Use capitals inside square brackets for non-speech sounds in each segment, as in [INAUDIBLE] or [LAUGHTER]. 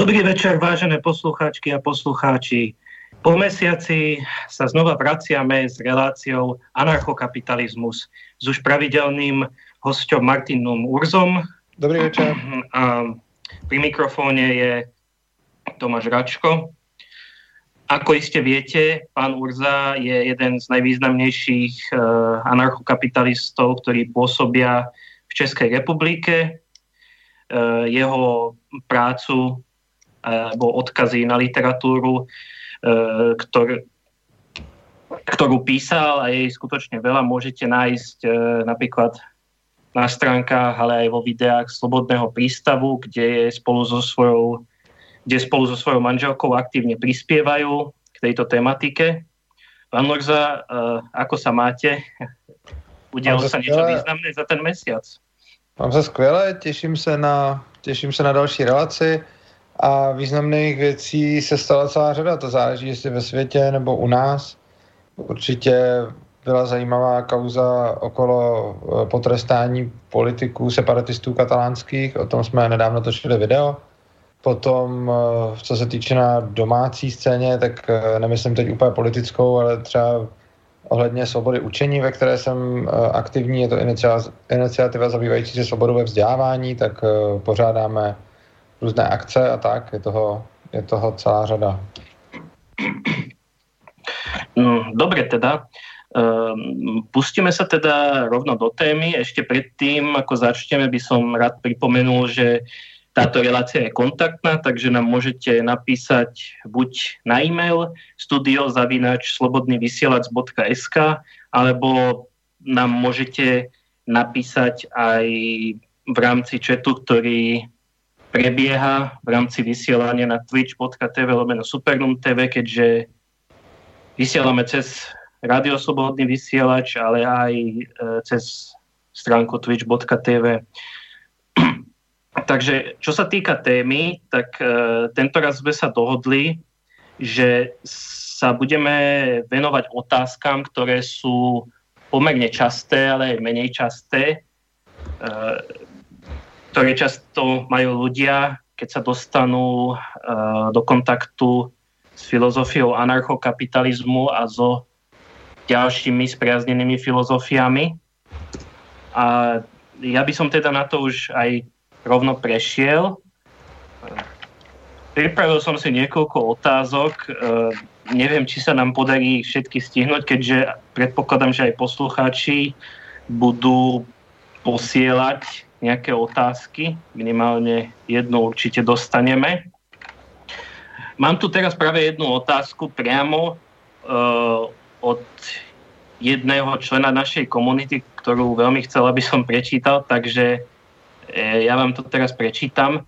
Dobrý večer, vážené poslucháčky a poslucháči. Po mesiaci sa znova vraciame s reláciou Anarchokapitalizmus s už pravidelným hosťom Martinom Urzom. Dobrý večer. A pri mikrofóne je Tomáš Račko. Ako iste viete, pán Urza je jeden z najvýznamnejších uh, anarchokapitalistov, ktorí pôsobia v Českej republike. Uh, jeho prácu alebo odkazy na literatúru, e, ktor, ktorú písal a jej skutočne veľa môžete nájsť e, napríklad na stránkach, ale aj vo videách Slobodného prístavu, kde je spolu so svojou, kde spolu so svojou manželkou aktívne prispievajú k tejto tematike. Pán Lorza, e, ako sa máte? Udělalo se něco významné za ten mesiac? Mám se skvěle, těším se na, těším se na další relaci a významných věcí se stala celá řada. To záleží, jestli ve světě nebo u nás. Určitě byla zajímavá kauza okolo eh, potrestání politiků, separatistů katalánských, o tom jsme nedávno točili video. Potom, eh, co se týče na domácí scéně, tak eh, nemyslím teď úplně politickou, ale třeba ohledně svobody učení, ve které jsem aktivní, je to iniciativa zabývající se svobodou ve vzdělávání, tak pořádáme různé akce a tak, je toho, je toho celá řada. No, dobre teda. Um, pustíme sa teda rovno do témy. Ešte predtým, ako začneme, by som rád pripomenul, že táto relácia je kontaktná, takže nám môžete napísať buď na e-mail studiozavinač slobodnyvysielac.sk alebo nám môžete napísať aj v rámci chatu, ktorý prebieha v rámci vysielania na twitch.tv lomeno Supernum TV, keďže vysielame cez Radio Slobodný vysielač, ale aj e, cez stránku twitch.tv. [CLEARS THROAT] Takže čo sa týka témy, tak e, tento raz sme sa dohodli, že sa budeme venovať otázkam, ktoré sú pomerne časté, ale aj menej časté. E, ktoré často majú ľudia, keď sa dostanú uh, do kontaktu s filozofiou anarchokapitalizmu a so ďalšími spriaznenými filozofiami. A ja by som teda na to už aj rovno prešiel. Pripravil som si niekoľko otázok. Uh, neviem, či sa nám podarí všetky stihnúť, keďže predpokladám, že aj poslucháči budú posielať nejaké otázky, minimálne jednu určite dostaneme. Mám tu teraz práve jednu otázku priamo uh, od jedného člena našej komunity, ktorú veľmi chcel, aby som prečítal, takže uh, ja vám to teraz prečítam.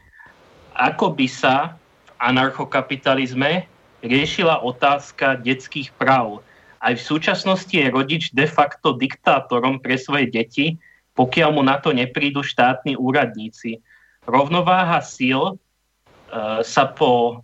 Ako by sa v anarchokapitalizme riešila otázka detských práv? Aj v súčasnosti je rodič de facto diktátorom pre svoje deti, pokiaľ mu na to neprídu štátni úradníci. Rovnováha síl e, sa po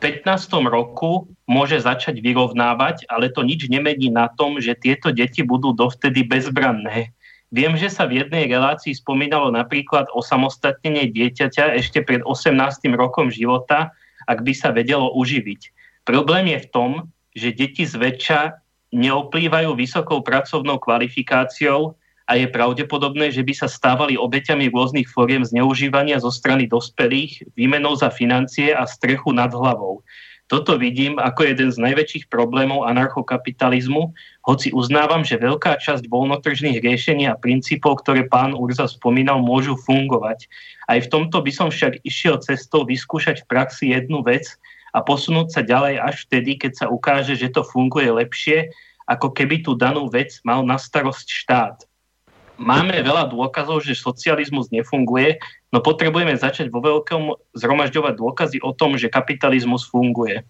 15. roku môže začať vyrovnávať, ale to nič nemení na tom, že tieto deti budú dovtedy bezbranné. Viem, že sa v jednej relácii spomínalo napríklad o samostatnenie dieťaťa ešte pred 18. rokom života, ak by sa vedelo uživiť. Problém je v tom, že deti zväčša neoplývajú vysokou pracovnou kvalifikáciou a je pravdepodobné, že by sa stávali obeťami rôznych foriem zneužívania zo strany dospelých, výmenou za financie a strechu nad hlavou. Toto vidím ako jeden z najväčších problémov anarchokapitalizmu, hoci uznávam, že veľká časť voľnotržných riešení a princípov, ktoré pán Urza spomínal, môžu fungovať. Aj v tomto by som však išiel cestou vyskúšať v praxi jednu vec a posunúť sa ďalej až vtedy, keď sa ukáže, že to funguje lepšie, ako keby tú danú vec mal na starosť štát máme veľa dôkazov, že socializmus nefunguje, no potrebujeme začať vo veľkom zhromažďovať dôkazy o tom, že kapitalismus funguje.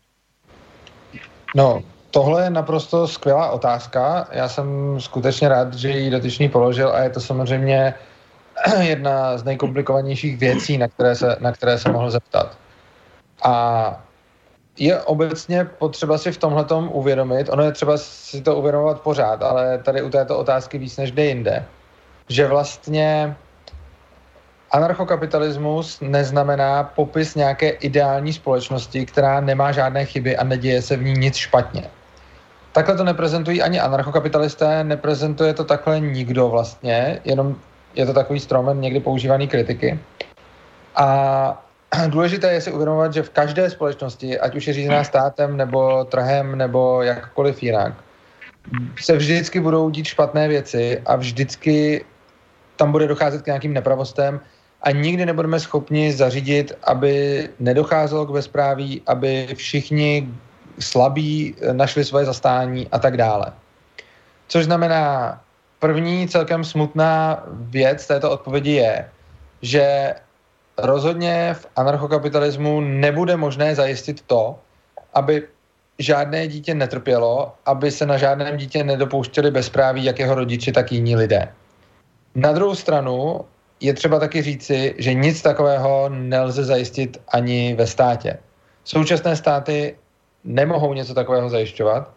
No, tohle je naprosto skvělá otázka. Já jsem skutečně rád, že ji dotyčný položil a je to samozřejmě [CLEARS THROAT] jedna z nejkomplikovanějších věcí, na které se, na které se mohl zeptat. A je obecně potřeba si v tomhle uvědomit, ono je třeba si to uvědomovat pořád, ale tady u této otázky víc než jde jinde, že vlastně anarchokapitalismus neznamená popis nějaké ideální společnosti, která nemá žádné chyby a neděje se v ní nic špatně. Takhle to neprezentují ani anarchokapitalisté, neprezentuje to takhle nikdo vlastně, jenom je to takový stromen někdy používaný kritiky. A [CLEARS THROAT] důležité je si uvědomovat, že v každé společnosti, ať už je řízená státem, nebo trhem, nebo jakkoliv jinak, se vždycky budou dít špatné věci a vždycky tam bude docházet k nějakým nepravostem a nikdy nebudeme schopni zařídit, aby nedocházelo k bezpráví, aby všichni slabí našli svoje zastání a tak dále. Což znamená, první celkem smutná věc této odpovědi je, že rozhodně v anarchokapitalismu nebude možné zajistit to, aby žádné dítě netrpělo, aby se na žádném dítě nedopouštěli bezpráví jak jeho rodiči, tak jiní lidé. Na druhou stranu je třeba taky říci, že nic takového nelze zajistit ani ve státě. Současné státy nemohou něco takového zajišťovat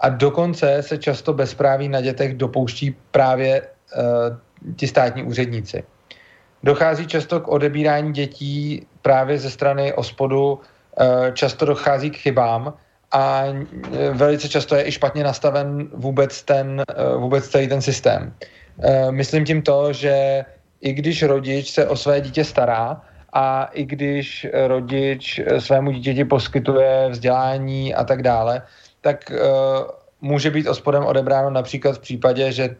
a dokonce se často bezpráví na dětech dopouští právě uh, ti státní úředníci. Dochází často k odebírání dětí právě ze strany ospodu, uh, často dochází k chybám a uh, velice často je i špatně nastaven vůbec, ten, vůbec celý ten systém. Uh, myslím tím to, že i když rodič se o své dítě stará a i když rodič svému dítěti poskytuje vzdělání a tak dále, tak uh, může být ospodem odebráno například v případě, že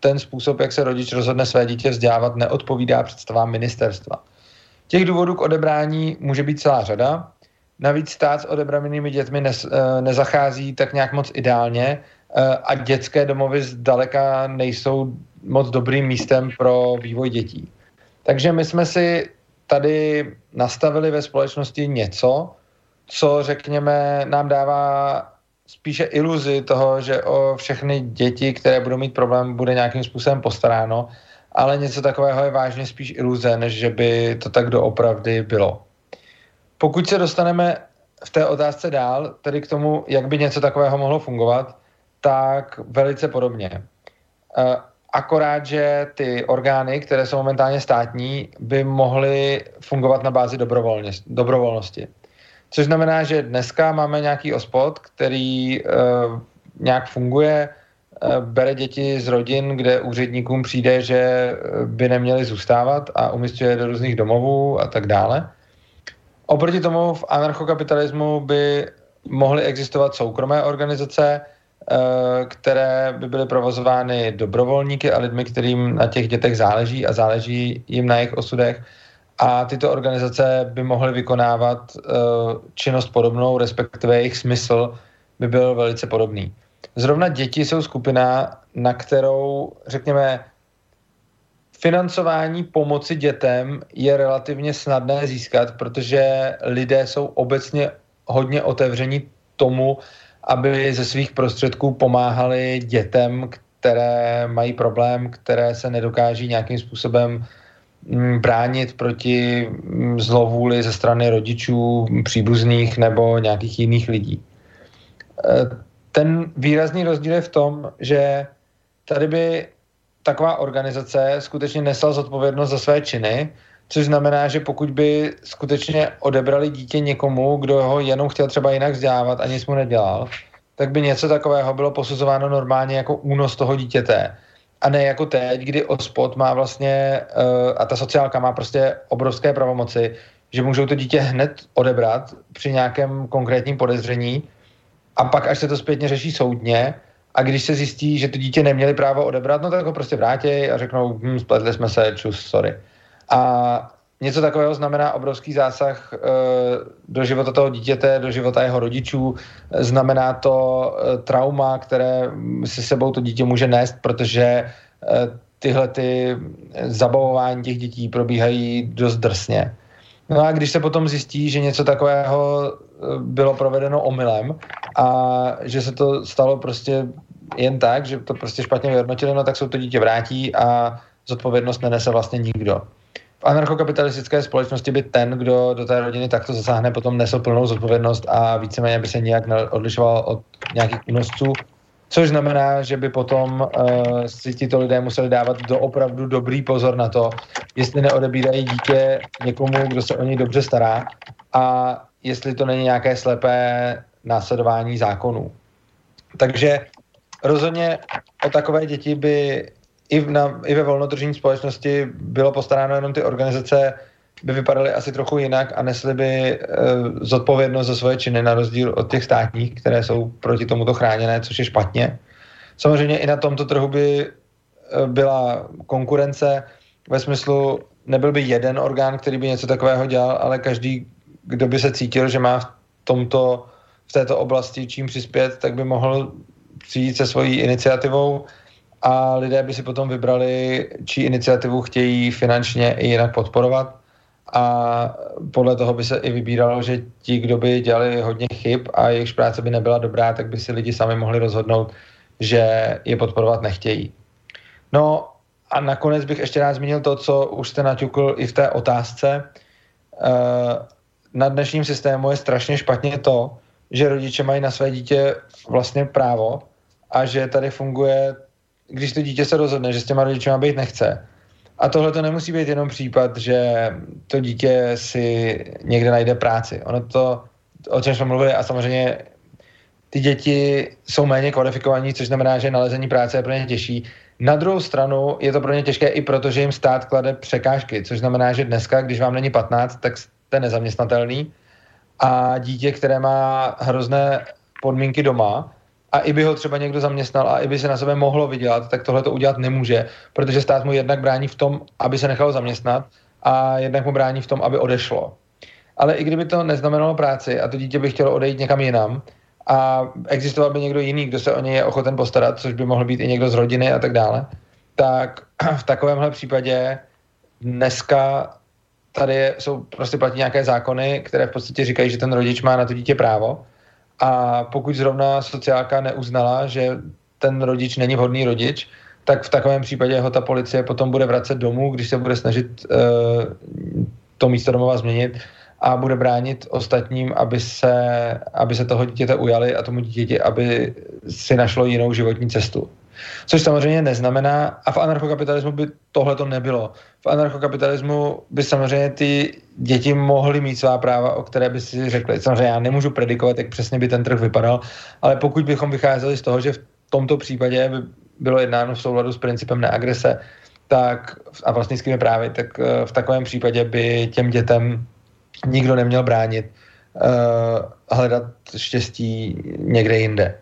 ten způsob, jak se rodič rozhodne své dítě vzdělávat, neodpovídá představám ministerstva. Těch důvodů k odebrání může být celá řada. Navíc stát s odebranými dětmi ne, uh, nezachází tak nějak moc ideálně a dětské domovy zdaleka nejsou moc dobrým místem pro vývoj dětí. Takže my jsme si tady nastavili ve společnosti něco, co řekněme nám dává spíše iluzi toho, že o všechny děti, které budou mít problém, bude nějakým způsobem postaráno, ale něco takového je vážně spíš iluze, než že by to tak doopravdy bylo. Pokud se dostaneme v té otázce dál, tedy k tomu, jak by něco takového mohlo fungovat, tak velice podobně. Akorát, že ty orgány, které jsou momentálně státní, by mohly fungovat na bázi dobrovolnosti. Což znamená, že dneska máme nějaký ospod, který uh, nějak funguje, uh, bere děti z rodin, kde úředníkům přijde, že eh, by neměli zůstávat a umistuje do různých domovů a tak dále. Oproti tomu v anarchokapitalismu by mohly existovat soukromé organizace, které by byly provozovány dobrovolníky a lidmi, kterým na těch dětech záleží a záleží jim na jejich osudech a tyto organizace by mohly vykonávat uh, činnost podobnou, respektive jejich smysl by byl velice podobný. Zrovna děti jsou skupina, na kterou, řekněme, financování pomoci dětem je relativně snadné získat, protože lidé jsou obecně hodně otevření tomu, aby ze svých prostředků pomáhali dětem, které mají problém, které se nedokáží nějakým způsobem Mm, bránit proti mm, zlovůli ze strany rodičů, příbuzných nebo nějakých jiných lidí. E, ten výrazný rozdíl je v tom, že tady by taková organizace skutečně nesla zodpovědnost za své činy, což znamená, že pokud by skutečně odebrali dítě někomu, kdo ho jenom chtěl třeba jinak vzdělávat a nic mu nedělal, tak by něco takového bylo posuzováno normálně jako únos toho dítěte a ne jako teď, kdy OSPOD má vlastně, uh, a ta sociálka má prostě obrovské pravomoci, že můžou to dítě hned odebrat při nějakém konkrétním podezření a pak, až se to zpětně řeší soudně, a když se zjistí, že to dítě neměli právo odebrat, no tak ho prostě vrátí a řeknou, hm, spletli jsme se, čus, sorry. A něco takového znamená obrovský zásah e, do života toho dítěte, do života jeho rodičů. Znamená to e, trauma, které si sebou to dítě může nést, protože e, tyhle ty zabavování těch dětí probíhají dost drsně. No a když se potom zjistí, že něco takového bylo provedeno omylem a že se to stalo prostě jen tak, že to prostě špatně vyhodnotili, no tak se to dítě vrátí a zodpovědnost nenese vlastně nikdo v anarchokapitalistické společnosti by ten, kdo do té rodiny takto zasáhne, potom nesl plnou zodpovědnost a víceméně by se nijak odlišoval od nějakých únosců Což znamená, že by potom uh, si tito lidé museli dávat do opravdu dobrý pozor na to, jestli neodebírají dítě někomu, kdo se o něj dobře stará a jestli to není nějaké slepé následování zákonů. Takže rozhodně o takové děti by i, na, i ve volnotržní společnosti bylo postaráno jenom ty organizace, by vypadaly asi trochu jinak a nesly by e, zodpovědnost za svoje činy na rozdíl od těch státních, které jsou proti tomuto chráněné, což je špatně. Samozřejmě i na tomto trhu by e, byla konkurence ve smyslu, nebyl by jeden orgán, který by něco takového dělal, ale každý, kdo by se cítil, že má v tomto, v této oblasti čím přispět, tak by mohl přijít se svojí iniciativou a lidé by si potom vybrali, čí iniciativu chtějí finančně i jinak podporovat a podle toho by se i vybíralo, že ti, kdo by dělali hodně chyb a jejich práce by nebyla dobrá, tak by si lidi sami mohli rozhodnout, že je podporovat nechtějí. No a nakonec bych ještě rád zmínil to, co už jste naťukl i v té otázce. Eh, na dnešním systému je strašně špatně to, že rodiče mají na své dítě vlastně právo a že tady funguje, když to dítě se rozhodne, že s těma rodičema být nechce, a tohle to nemusí být jenom případ, že to dítě si někde najde práci. Ono to, o čem jsme mluvili, a samozřejmě ty děti jsou méně kvalifikovaní, což znamená, že nalezení práce je pro ně těžší. Na druhou stranu je to pro ně těžké i proto, že jim stát klade překážky, což znamená, že dneska, když vám není 15, tak jste nezaměstnatelný a dítě, které má hrozné podmínky doma, a i by ho třeba někdo zaměstnal a i by se na sebe mohlo vydělat, tak tohle to udělat nemůže, protože stát mu jednak brání v tom, aby se nechalo zaměstnat a jednak mu brání v tom, aby odešlo. Ale i kdyby to neznamenalo práci a to dítě by chtělo odejít někam jinam a existoval by někdo jiný, kdo se o něj je ochoten postarat, což by mohl být i někdo z rodiny a tak dále, tak v takovémhle případě dneska tady jsou prostě platí nějaké zákony, které v podstatě říkají, že ten rodič má na to dítě právo a pokud zrovna sociálka neuznala, že ten rodič není vhodný rodič, tak v takovém případě ho ta policie potom bude vracet domů, když se bude snažit uh, to místo domova změnit a bude bránit ostatním, aby se, aby se toho dítěte ujali a tomu dítěti, aby si našlo jinou životní cestu. Což samozřejmě neznamená, a v anarchokapitalismu by tohle to nebylo. V anarchokapitalismu by samozřejmě ty děti mohly mít svá práva, o které by si řekli. Samozřejmě já nemůžu predikovat, jak přesně by ten trh vypadal, ale pokud bychom vycházeli z toho, že v tomto případě by bylo jednáno v souladu s principem neagrese tak, a vlastnickými právy, tak eh, v takovém případě by těm dětem nikdo neměl bránit uh, hledat štěstí někde jinde.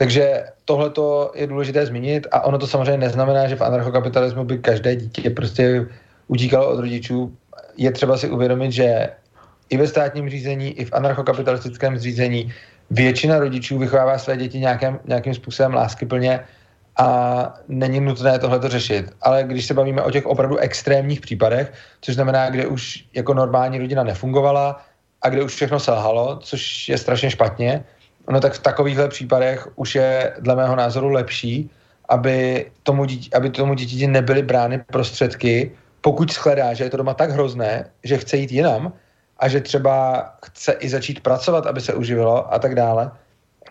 Takže tohle je důležité zmínit a ono to samozřejmě neznamená, že v anarchokapitalismu by každé dítě prostě utíkalo od rodičů. Je třeba si uvědomit, že i ve státním řízení, i v anarchokapitalistickém řízení většina rodičů vychovává své děti nějakým, nějakým způsobem láskyplně a není nutné tohle řešit. Ale když se bavíme o těch opravdu extrémních případech, což znamená, kde už jako normální rodina nefungovala a kde už všechno selhalo, což je strašně špatně, no tak v takovýchhle případech už je dle mého názoru lepší, aby tomu, dítě, aby tomu dítěti nebyly brány prostředky, pokud shledá, že je to doma tak hrozné, že chce jít jinam a že třeba chce i začít pracovat, aby se uživilo a tak dále,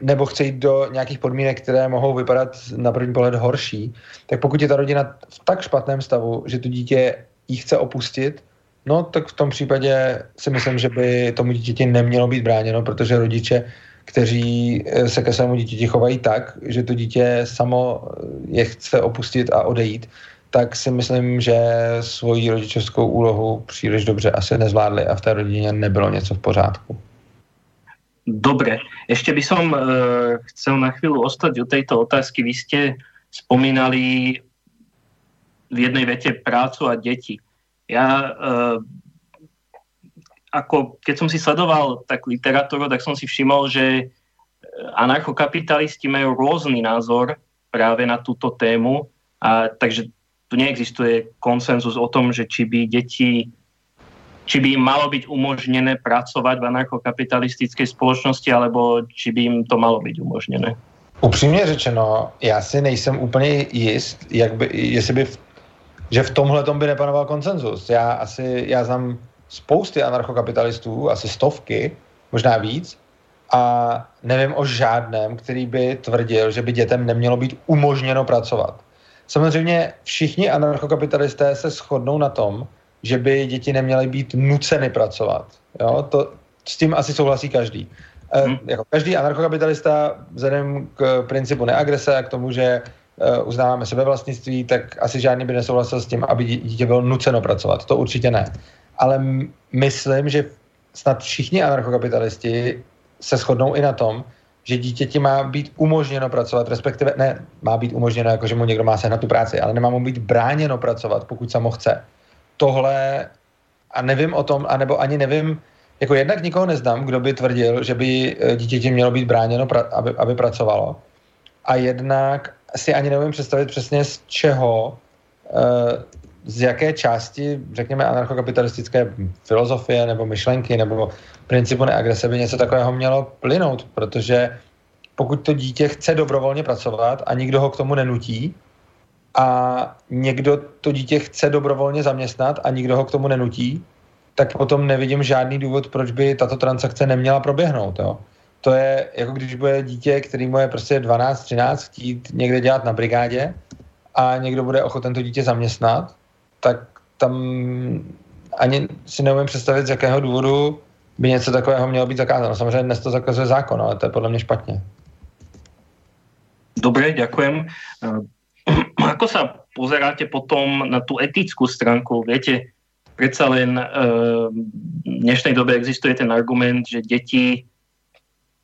nebo chce jít do nějakých podmínek, které mohou vypadat na první pohled horší, tak pokud je ta rodina v tak špatném stavu, že to dítě jí chce opustit, no tak v tom případě si myslím, že by tomu dítěti nemělo být bráněno, protože rodiče kteří eh, se ke svému dítěti chovají tak, že to dítě samo eh, je chce opustit a odejít, tak si myslím, že svoji rodičovskou úlohu příliš dobře asi nezvládli a v té rodině nebylo něco v pořádku. Dobre, ešte by som e, chcel na chvíľu ostať u tejto otázky. Vy ste spomínali v jednej vete prácu a deti. Ja ako keď som si sledoval tak literatúru, tak som si všimol, že e, anarchokapitalisti majú rôzny názor práve na túto tému, a takže tu neexistuje konsenzus o tom, že či by deti či by im malo byť umožnené pracovať v anarchokapitalistickej spoločnosti, alebo či by im to malo byť umožnené. Upřímně řečeno, já si nejsem úplně jist, jak by, jestli by, že v tomhle by nepanoval konsenzus. Já asi, já znám spousty anarchokapitalistů, asi stovky, možná víc, a nevím o žádném, který by tvrdil, že by dětem nemělo být umožněno pracovat. Samozřejmě všichni anarchokapitalisté se shodnou na tom, že by děti neměly být nuceny pracovat. Jo? To, s tím asi souhlasí každý. Hmm. E, jako každý anarchokapitalista vzhledem k principu neagrese a k tomu, že e, uznáváme sebevlastnictví, tak asi žádný by nesouhlasil s tím, aby dítě bylo nuceno pracovat. To určitě ne. Ale myslím, že snad všichni anarchokapitalisti se shodnou i na tom, že dítěti má být umožněno pracovat, respektive ne, má být umožněno, jako že mu někdo má sehnat tu práci, ale nemá mu být bráněno pracovat, pokud samo chce. Tohle, a nevím o tom, anebo ani nevím, jako jednak nikoho neznám, kdo by tvrdil, že by eh, dítěti mělo být bráněno, aby, aby pracovalo. A jednak si ani nevím představit přesně z čeho, eh, z jaké části, řekněme, anarchokapitalistické filozofie nebo myšlenky nebo principu neagrese by něco takového mělo plynout, protože pokud to dítě chce dobrovolně pracovat a nikdo ho k tomu nenutí a někdo to dítě chce dobrovolně zaměstnat a nikdo ho k tomu nenutí, tak potom nevidím žádný důvod, proč by tato transakce neměla proběhnout. Jo. To je jako když bude dítě, který mu je prostě 12-13 chtít někde dělat na brigádě a někdo bude ochoten to dítě zaměstnat, tak tam ani si neumím představit, z jakého důvodu by něco takového mělo být zakázáno. Samozřejmě dnes to zakazuje zákon, ale to je podle mě špatně. Dobre, ďakujem. [CLEARS THROAT] Ako sa pozeráte potom na tú etickú stránku? Viete, predsa len v dnešnej dobe existuje ten argument, že deti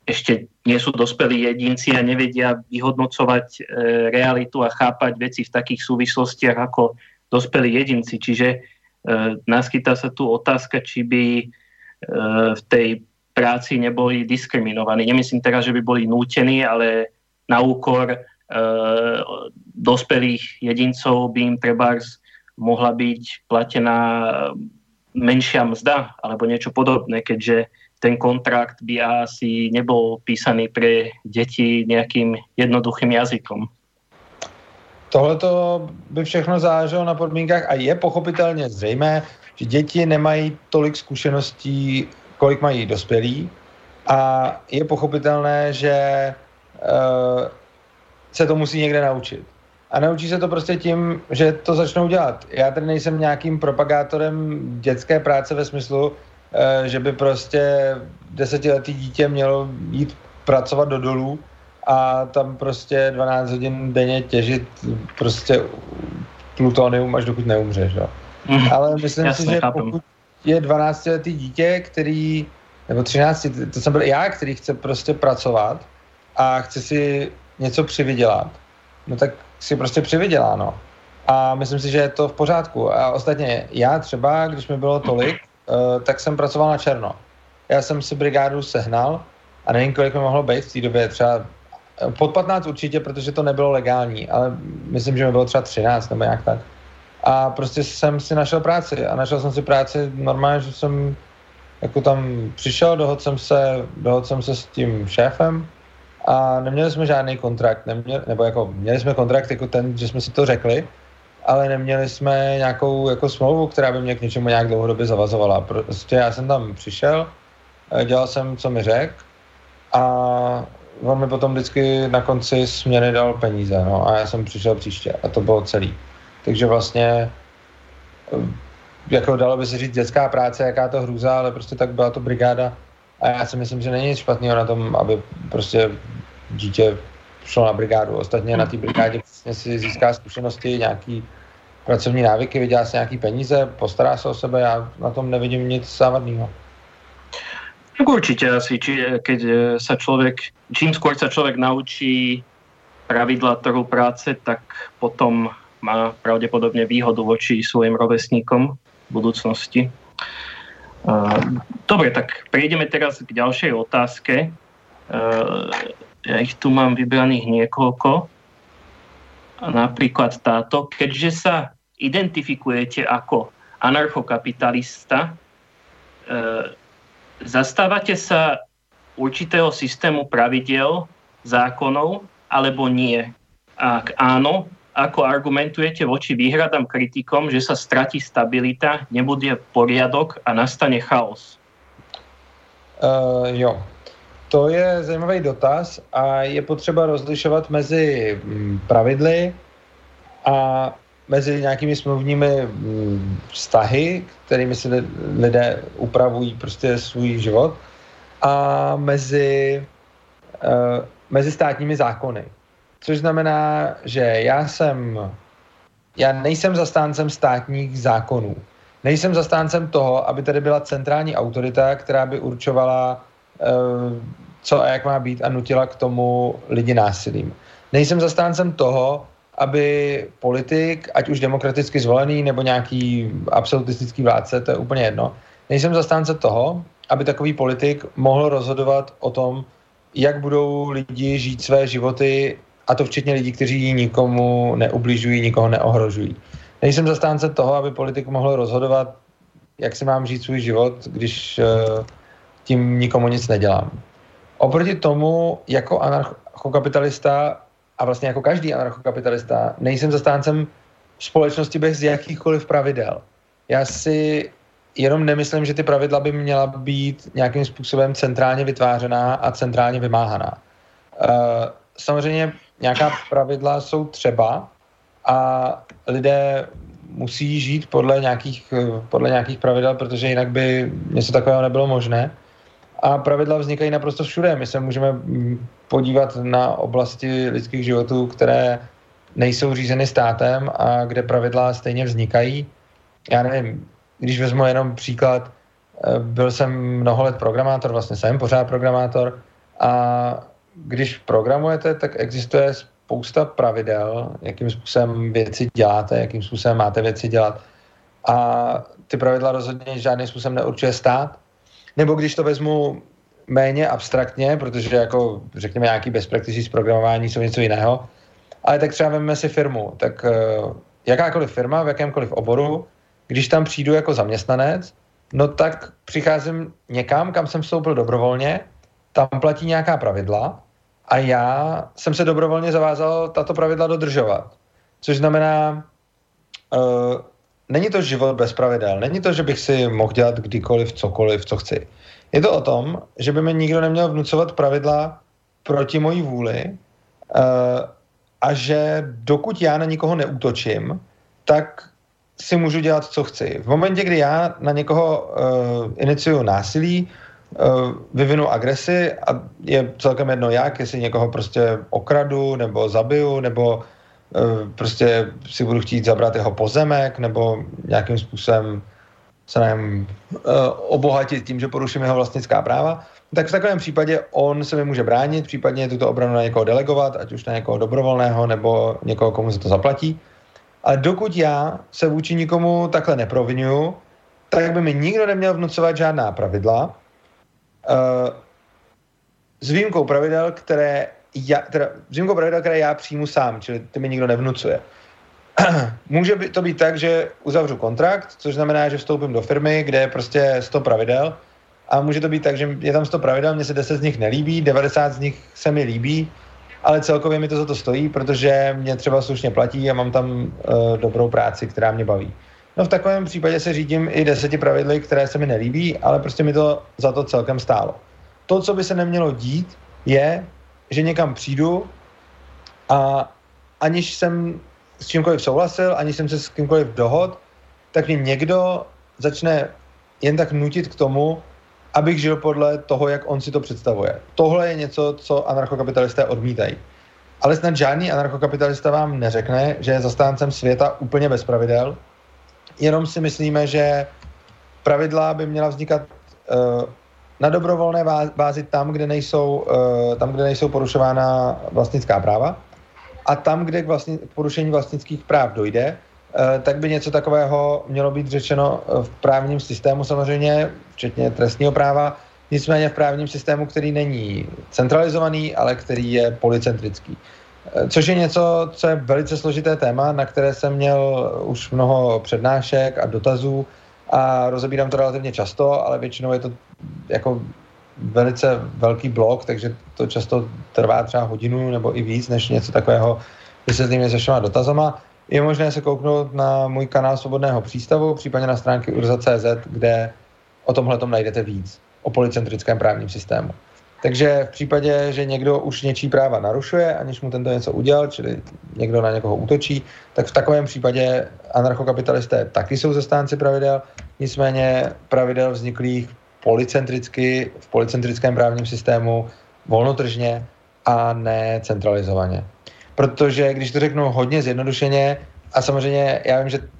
ešte nie sú dospelí jedinci a nevedia vyhodnocovať realitu a chápať veci v takých súvislostiach ako dospelí jedinci. Čiže naskytá sa tu otázka, či by v tej práci neboli diskriminovaní. Nemyslím teraz, že by boli nútení, ale na úkor dospelých jedincov by im trebárs mohla byť platená menšia mzda alebo niečo podobné, keďže ten kontrakt by asi nebol písaný pre deti nejakým jednoduchým jazykom. Tohle by všechno záleželo na podmínkách a je pochopitelně zřejmé, že děti nemají tolik zkušeností, kolik mají dospělí a je pochopitelné, že uh, se to musí někde naučit. A naučí se to prostě tím, že to začnou dělat. Já tady nejsem nějakým propagátorem dětské práce ve smyslu, uh, že by prostě desetiletý dítě mělo jít pracovat do dolů a tam prostě 12 hodin denně těžit prostě plutonium, až dokud neumřeš. Jo. Mm. Ale myslím Jasne, si, že chápem. pokud je 12-letý dítě, který, nebo 13, to jsem byl já, který chce prostě pracovat a chce si něco přivydělat, no tak si prostě přivydělá, no. A myslím si, že je to v pořádku. A ostatně já třeba, když mi bylo tolik, uh, tak jsem pracoval na černo. Já jsem si brigádu sehnal a nevím, kolik mi mohlo být v té době, třeba pod 15 určitě, protože to nebylo legální, ale myslím, že mi bylo třeba 13 nebo jak tak. A prostě jsem si našel práci a našel jsem si práci normálně, že jsem jako tam přišel, dohodl jsem se, dohodl jsem se s tím šéfem a neměli jsme žádný kontrakt, neměli, nebo jako měli jsme kontrakt jako ten, že jsme si to řekli, ale neměli jsme nějakou jako smlouvu, která by mě k něčemu nějak dlouhodobě zavazovala. Prostě já jsem tam přišel, eh, dělal jsem, co mi řekl a on mi potom vždycky na konci směny dal peníze, no, a já jsem přišel příště a to bylo celý. Takže vlastně eh, jako dalo by se říct dětská práce, jaká to hrůza, ale prostě tak byla to brigáda a já si myslím, že není nic špatného na tom, aby prostě dítě šlo na brigádu. Ostatně na té brigádě vlastně si získá zkušenosti, nějaký pracovní návyky, vydělá si nějaký peníze, postará se o sebe, já na tom nevidím nic závadného. Tak určite asi, či, keď sa človek, čím skôr sa človek naučí pravidla trhu práce, tak potom má pravdepodobne výhodu voči svojim rovesníkom v budúcnosti. Dobre, tak prejdeme teraz k ďalšej otázke. Ja ich tu mám vybraných niekoľko. Napríklad táto. Keďže sa identifikujete ako anarchokapitalista, zastávate sa určitého systému pravidel, zákonov, alebo nie? Ak áno, ako argumentujete voči výhradám kritikom, že sa stratí stabilita, nebude poriadok a nastane chaos? Uh, jo. to je zajímavý dotaz a je potřeba rozlišovat mezi mm, pravidly a mezi nějakými smluvními mm, vztahy, kterými si lidé upravují prostě svůj život a mezi, uh, mezi státními zákony. Což znamená, že já jsem, já nejsem zastáncem státních zákonů. Nejsem zastáncem toho, aby tady byla centrální autorita, která by určovala, uh, co a jak má být a nutila k tomu lidi násilím. Nejsem zastáncem toho, aby politik, ať už demokraticky zvolený nebo nějaký absolutistický vládce, to je úplně jedno, nejsem zastánce toho, aby takový politik mohl rozhodovat o tom, jak budou lidi žít své životy, a to včetně lidí, kteří nikomu neubližují, nikoho neohrožují. Nejsem zastánce toho, aby politik mohl rozhodovat, jak si mám žít svůj život, když uh, tím nikomu nic nedělám. Oproti tomu, jako anarchokapitalista a vlastně jako každý anarchokapitalista nejsem zastáncem společnosti bez jakýchkoliv pravidel. Já si jenom nemyslím, že ty pravidla by měla být nějakým způsobem centrálně vytvářená a centrálně vymáhaná. Uh, samozřejmě nějaká pravidla jsou třeba a lidé musí žít podle nějakých, podle nějakých pravidel, protože jinak by něco takového nebylo možné. A pravidla vznikají naprosto všude. My se můžeme podívat na oblasti lidských životů, které nejsou řízeny státem a kde pravidla stejně vznikají. Já nevím, když vezmu jenom příklad, eh, byl jsem mnoho let programátor, vlastně jsem pořád programátor a když programujete, tak existuje spousta pravidel, jakým způsobem věci děláte, jakým způsobem máte věci dělat. A ty pravidla rozhodně žádným způsobem neurčuje stát. Nebo když to vezmu méně abstraktně, protože jako řekněme nějaký best practices programování jsou něco jiného, ale tak třeba vezmeme si firmu, tak uh, jakákoliv firma v jakémkoliv oboru, když tam přijdu jako zaměstnanec, no tak přicházím někam, kam jsem vstoupil dobrovolně, tam platí nějaká pravidla a já jsem se dobrovolně zavázal tato pravidla dodržovat. Což znamená, uh, není to život bez pravidel, není to, že bych si mohl dělat kdykoliv, cokoliv, co chci. Je to o tom, že by mi nikdo neměl vnucovat pravidla proti mojí vůli uh, a že dokud já na nikoho neútočím, tak si můžu dělat, co chci. V momentě, kdy já na někoho uh, iniciuju násilí, uh, vyvinu agresi a je celkem jedno jak, jestli někoho prostě okradu, nebo zabiju, nebo uh, prostě si budu chtít zabrat jeho pozemek, nebo nějakým způsobem se nevím, uh, obohatit tím, že poruším jeho vlastnická práva, tak v takovém případě on se mi může bránit, případně tuto obranu na někoho delegovat, ať už na někoho dobrovolného nebo někoho, komu se to zaplatí. Ale dokud já se vůči nikomu takhle neprovinuju, tak by mi nikdo neměl vnucovat žádná pravidla. Uh, s výjimkou pravidel, které já, teda, s výjimkou pravidel, které já přijmu sám, čili ty mi nikdo nevnucuje. [CLEARS THROAT] Může to být tak, že uzavřu kontrakt, což znamená, že vstoupím do firmy, kde je prostě 100 pravidel a může to být tak, že je tam 100 pravidel, mně se 10 z nich nelíbí, 90 z nich se mi líbí, ale celkově mi to za to stojí, protože mě třeba slušně platí a mám tam uh, dobrou práci, která mě baví. No v takovém případě se řídím i deseti pravidly, které se mi nelíbí, ale prostě mi to za to celkem stálo. To, co by se nemělo dít, je, že někam přijdu a aniž jsem s čímkoliv souhlasil, ani jsem se s kýmkoliv dohod, tak mě někdo začne jen tak nutit k tomu, abych žil podle toho, jak on si to představuje. Tohle je něco, co anarchokapitalisté odmítají. Ale snad žádný anarchokapitalista vám neřekne, že je zastáncem světa úplně bez pravidel, jenom si myslíme, že pravidla by měla vznikat uh, na dobrovolné bázi tam, kde nejsou, uh, tam, kde nejsou porušována vlastnická práva a tam, kde k, vlastni, porušení vlastnických práv dojde, eh, tak by něco takového mělo být řečeno eh, v právním systému samozřejmě, včetně trestního práva, nicméně v právním systému, který není centralizovaný, ale který je policentrický. Eh, což je něco, co je velice složité téma, na které jsem měl už mnoho přednášek a dotazů a rozebírám to relativně často, ale většinou je to jako velice velký blok, takže to často trvá třeba hodinu nebo i víc, než něco takového vysvětlíme se všema dotazama. Je možné se kouknout na můj kanál Svobodného přístavu, případně na stránky urza.cz, kde o tomhle najdete víc, o policentrickém právním systému. Takže v případě, že někdo už něčí práva narušuje, aniž mu tento něco udělal, čili někdo na někoho útočí, tak v takovém případě anarchokapitalisté taky jsou zastánci pravidel, nicméně pravidel vzniklých policentricky, v policentrickém právním systému, volnotržně a ne centralizovaně. Protože když to řeknu hodně zjednodušeně, a samozřejmě já vím, že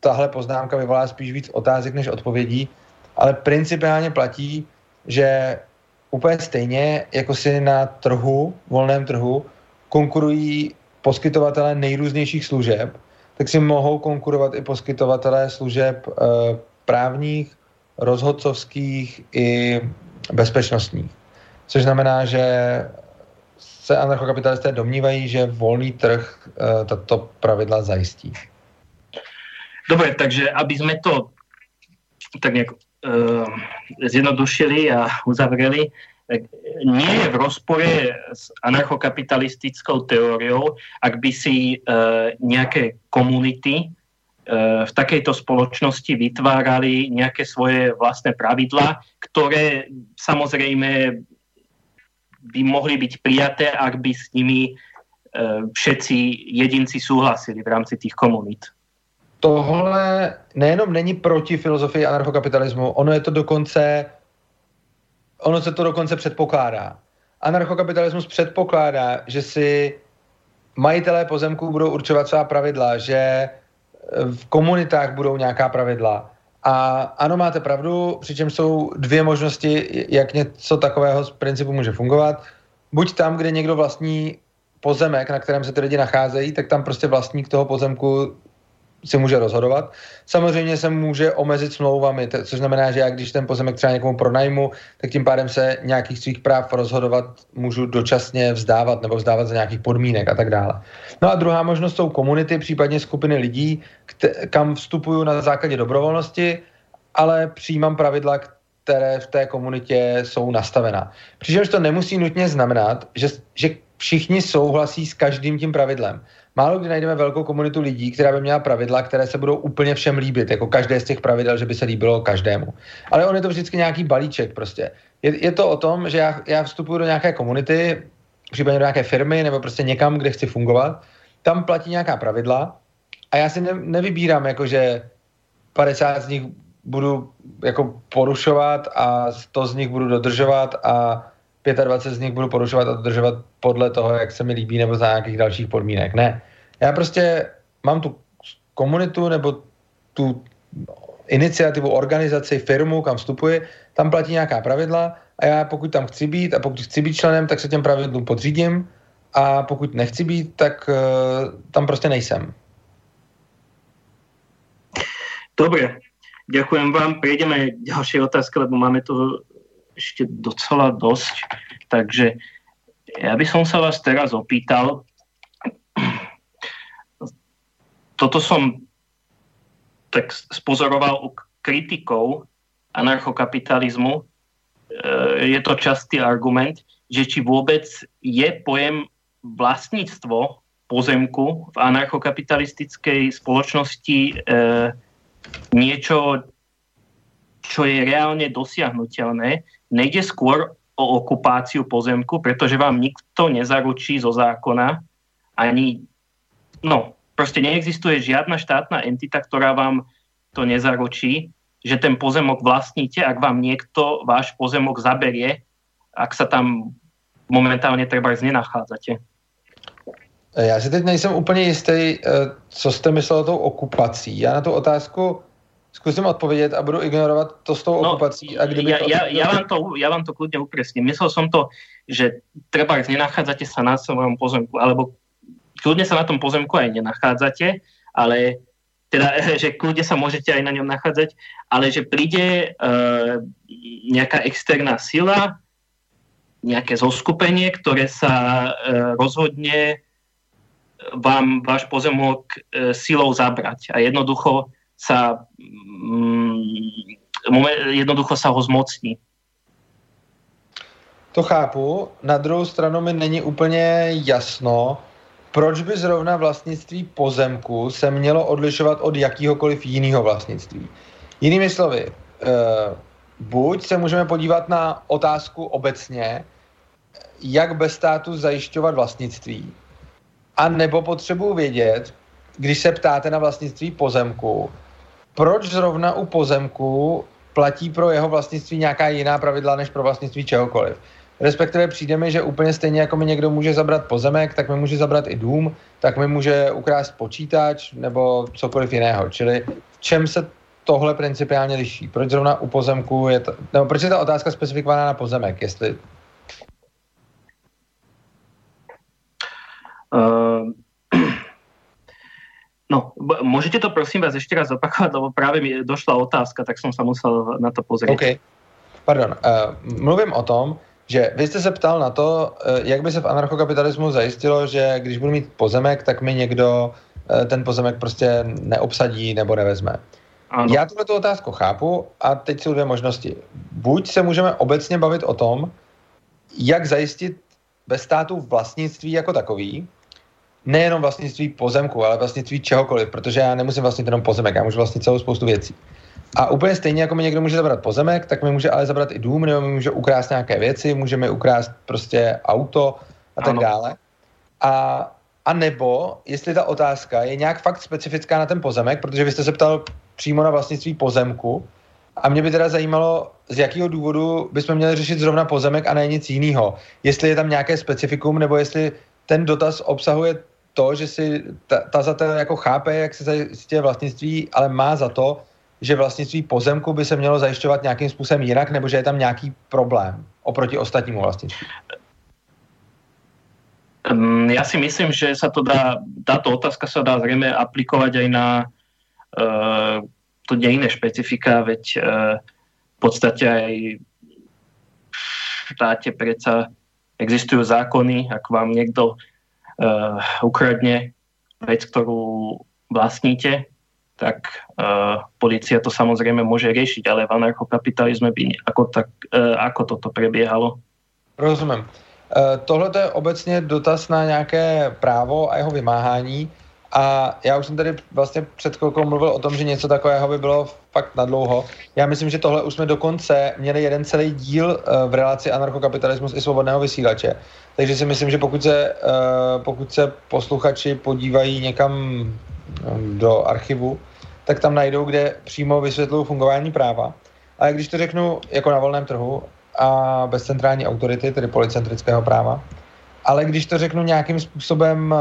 tahle poznámka vyvolá spíš víc otázek než odpovědí, ale principiálně platí, že úplně stejně, jako si na trhu, volném trhu, konkurují poskytovatelé nejrůznějších služeb, tak si mohou konkurovat i poskytovatelé služeb e, právních, rozhodcovských i bezpečnostních. Což znamená, že se anarchokapitalisté domnívají, že volný trh e, tato pravidla zajistí. Dobre, takže aby sme to tak nejak uh, zjednodušili a uzavreli, nie je v rozpore s anarchokapitalistickou teóriou, ak by si uh, nejaké komunity v takejto spoločnosti vytvárali nejaké svoje vlastné pravidla, ktoré samozrejme by mohli byť prijaté, ak by s nimi uh, všetci jedinci súhlasili v rámci tých komunít tohle nejenom není proti filozofii anarchokapitalismu, ono je to dokonce, ono se to dokonce předpokládá. Anarchokapitalismus předpokládá, že si majitelé pozemků budou určovat svá pravidla, že v komunitách budou nějaká pravidla. A ano, máte pravdu, přičemž jsou dvě možnosti, jak něco takového z principu může fungovat. Buď tam, kde někdo vlastní pozemek, na kterém se ty lidi nacházejí, tak tam prostě vlastník toho pozemku si může rozhodovat. Samozřejmě se může omezit smlouvami, což znamená, že já když ten pozemek třeba někomu pronajmu, tak tím pádem se nějakých svých práv rozhodovat můžu dočasně vzdávat nebo vzdávat za nějakých podmínek a tak dále. No a druhá možnost jsou komunity, případně skupiny lidí, kam vstupuju na základě dobrovolnosti, ale přijímám pravidla, které v té komunitě jsou nastavená. Přičemž to nemusí nutně znamenat, že, že všichni souhlasí s každým tím pravidlem málo kdy najdeme velkou komunitu lidí, která by měla pravidla, které se budou úplně všem líbit, jako každé z těch pravidel, že by se líbilo každému. Ale on je to vždycky nějaký balíček prostě. Je, je to o tom, že já, já vstupuji do nějaké komunity, případně do nějaké firmy nebo prostě někam, kde chci fungovat, tam platí nějaká pravidla a já si ne, nevybírám, jako že 50 z nich budu jako porušovat a 100 z nich budu dodržovat a 25 z nich budu porušovat a dodržovat podle toho, jak se mi líbí, nebo za nějakých dalších podmínek. Ne. Já prostě mám tu komunitu nebo tu iniciativu, organizaci, firmu, kam vstupuji, tam platí nějaká pravidla a já pokud tam chci být a pokud chci být členem, tak se těm pravidlům podřídím a pokud nechci být, tak uh, tam prostě nejsem. Dobre, ďakujem vám. Prejdeme k ďalšej otázke, lebo máme tu ešte docela dosť. Takže ja by som sa vás teraz opýtal, toto som tak spozoroval u kritikov anarchokapitalizmu. E, je to častý argument, že či vôbec je pojem vlastníctvo pozemku v anarchokapitalistickej spoločnosti e, niečo, čo je reálne dosiahnutelné nejde skôr o okupáciu pozemku, pretože vám nikto nezaručí zo zákona ani, no, proste neexistuje žiadna štátna entita, ktorá vám to nezaručí, že ten pozemok vlastníte, ak vám niekto váš pozemok zaberie, ak sa tam momentálně třeba nenachádzate. Já si teď nejsem úplně jistý, eh, co jste myslel tou okupací. Já na tu otázku Zkusím odpovědět a budu ignorovat to s tou no, okupací. A kdyby ja, to... ja, ja, vám to, ja vám to kľudne upresním. Myslel som to, že treba nenachádzate sa na svojom pozemku, alebo kľudne sa na tom pozemku aj nenachádzate, ale teda, [LAUGHS] že kľudne sa môžete aj na ňom nachádzať, ale že príde uh, nejaká externá sila, nejaké zoskupenie, ktoré sa uh, rozhodne vám váš pozemok uh, silou zabrať a jednoducho sa mm, jednoducho sa ho zmocní. To chápu. Na druhou stranu mi není úplně jasno, proč by zrovna vlastnictví pozemku se mělo odlišovat od jakýhokoliv jiného vlastnictví. Jinými slovy, e, buď se můžeme podívat na otázku obecně, jak bez státu zajišťovat vlastnictví. A nebo potřebuji vědět, když se ptáte na vlastnictví pozemku, proč zrovna u pozemku platí pro jeho vlastnictví nějaká jiná pravidla než pro vlastnictví čehokoliv. Respektive přijde mi, že úplně stejně jako mi někdo může zabrat pozemek, tak mi může zabrat i dům, tak mi může ukrást počítač nebo cokoliv jiného. Čili v čem se tohle principiálně liší? Proč zrovna u pozemku je to, nebo proč je ta otázka specifikovaná na pozemek, jestli... Uh, [CLEARS THROAT] no, můžete to prosím vás ještě raz opakovat, lebo právě mi došla otázka, tak jsem se musel na to pozrieť. OK, pardon. Uh, mluvím o tom, že vy jste se ptal na to, uh, jak by se v anarchokapitalismu zajistilo, že když budu mít pozemek, tak mi někdo uh, ten pozemek prostě neobsadí nebo nevezme. Ano. Já tuto otázku chápu a teď jsou dvě možnosti. Buď se můžeme obecně bavit o tom, jak zajistit bez státu vlastnictví jako takový, nejenom vlastnictví pozemku, ale vlastnictví čehokoliv, protože já nemusím vlastnit jenom pozemek, já můžu vlastnit celou spoustu věcí. A úplně stejně, jako mi někdo může zabrat pozemek, tak mi může ale zabrat i dům, nebo mi může ukrást nějaké věci, může mi ukrást prostě auto a tak ano. dále. A, a nebo, jestli ta otázka je nějak fakt specifická na ten pozemek, protože vy jste se ptal přímo na vlastnictví pozemku. A mě by teda zajímalo, z jakého důvodu bychom měli řešit zrovna pozemek a ne nic jiného. Jestli je tam nějaké specifikum, nebo jestli ten dotaz obsahuje to, že si ta, tazatel jako chápe, jak se zajistí vlastnictví, ale má za to, že vlastnictví pozemku by se mělo zajišťovat nějakým způsobem jinak, nebo že je tam nějaký problém oproti ostatnímu vlastnictví. Já si myslím, že sa to dá, táto otázka sa dá zrejme aplikovať aj na Eh, to dejné špecifika, veď eh, v podstate aj v štáte predsa existujú zákony, ak vám niekto uh, ukradne vec, ktorú vlastníte, tak uh, policia to samozrejme môže riešiť, ale v anarchokapitalizme by ako, tak, uh, ako toto prebiehalo? Rozumím. Uh, tohle je obecně dotaz na nějaké právo a jeho vymáhání. A já už jsem tady vlastně před chvilkou mluvil o tom, že něco takového by bylo fakt na dlouho. Já myslím, že tohle už jsme dokonce měli jeden celý díl v relaci anarchokapitalismus i svobodného vysílače. Takže si myslím, že pokud se, pokud se posluchači podívají někam do archivu, tak tam najdou, kde přímo vysvětlují fungování práva. A když to řeknu jako na volném trhu a bez centrální autority, tedy policentrického práva, ale když to řeknu nějakým způsobem eh,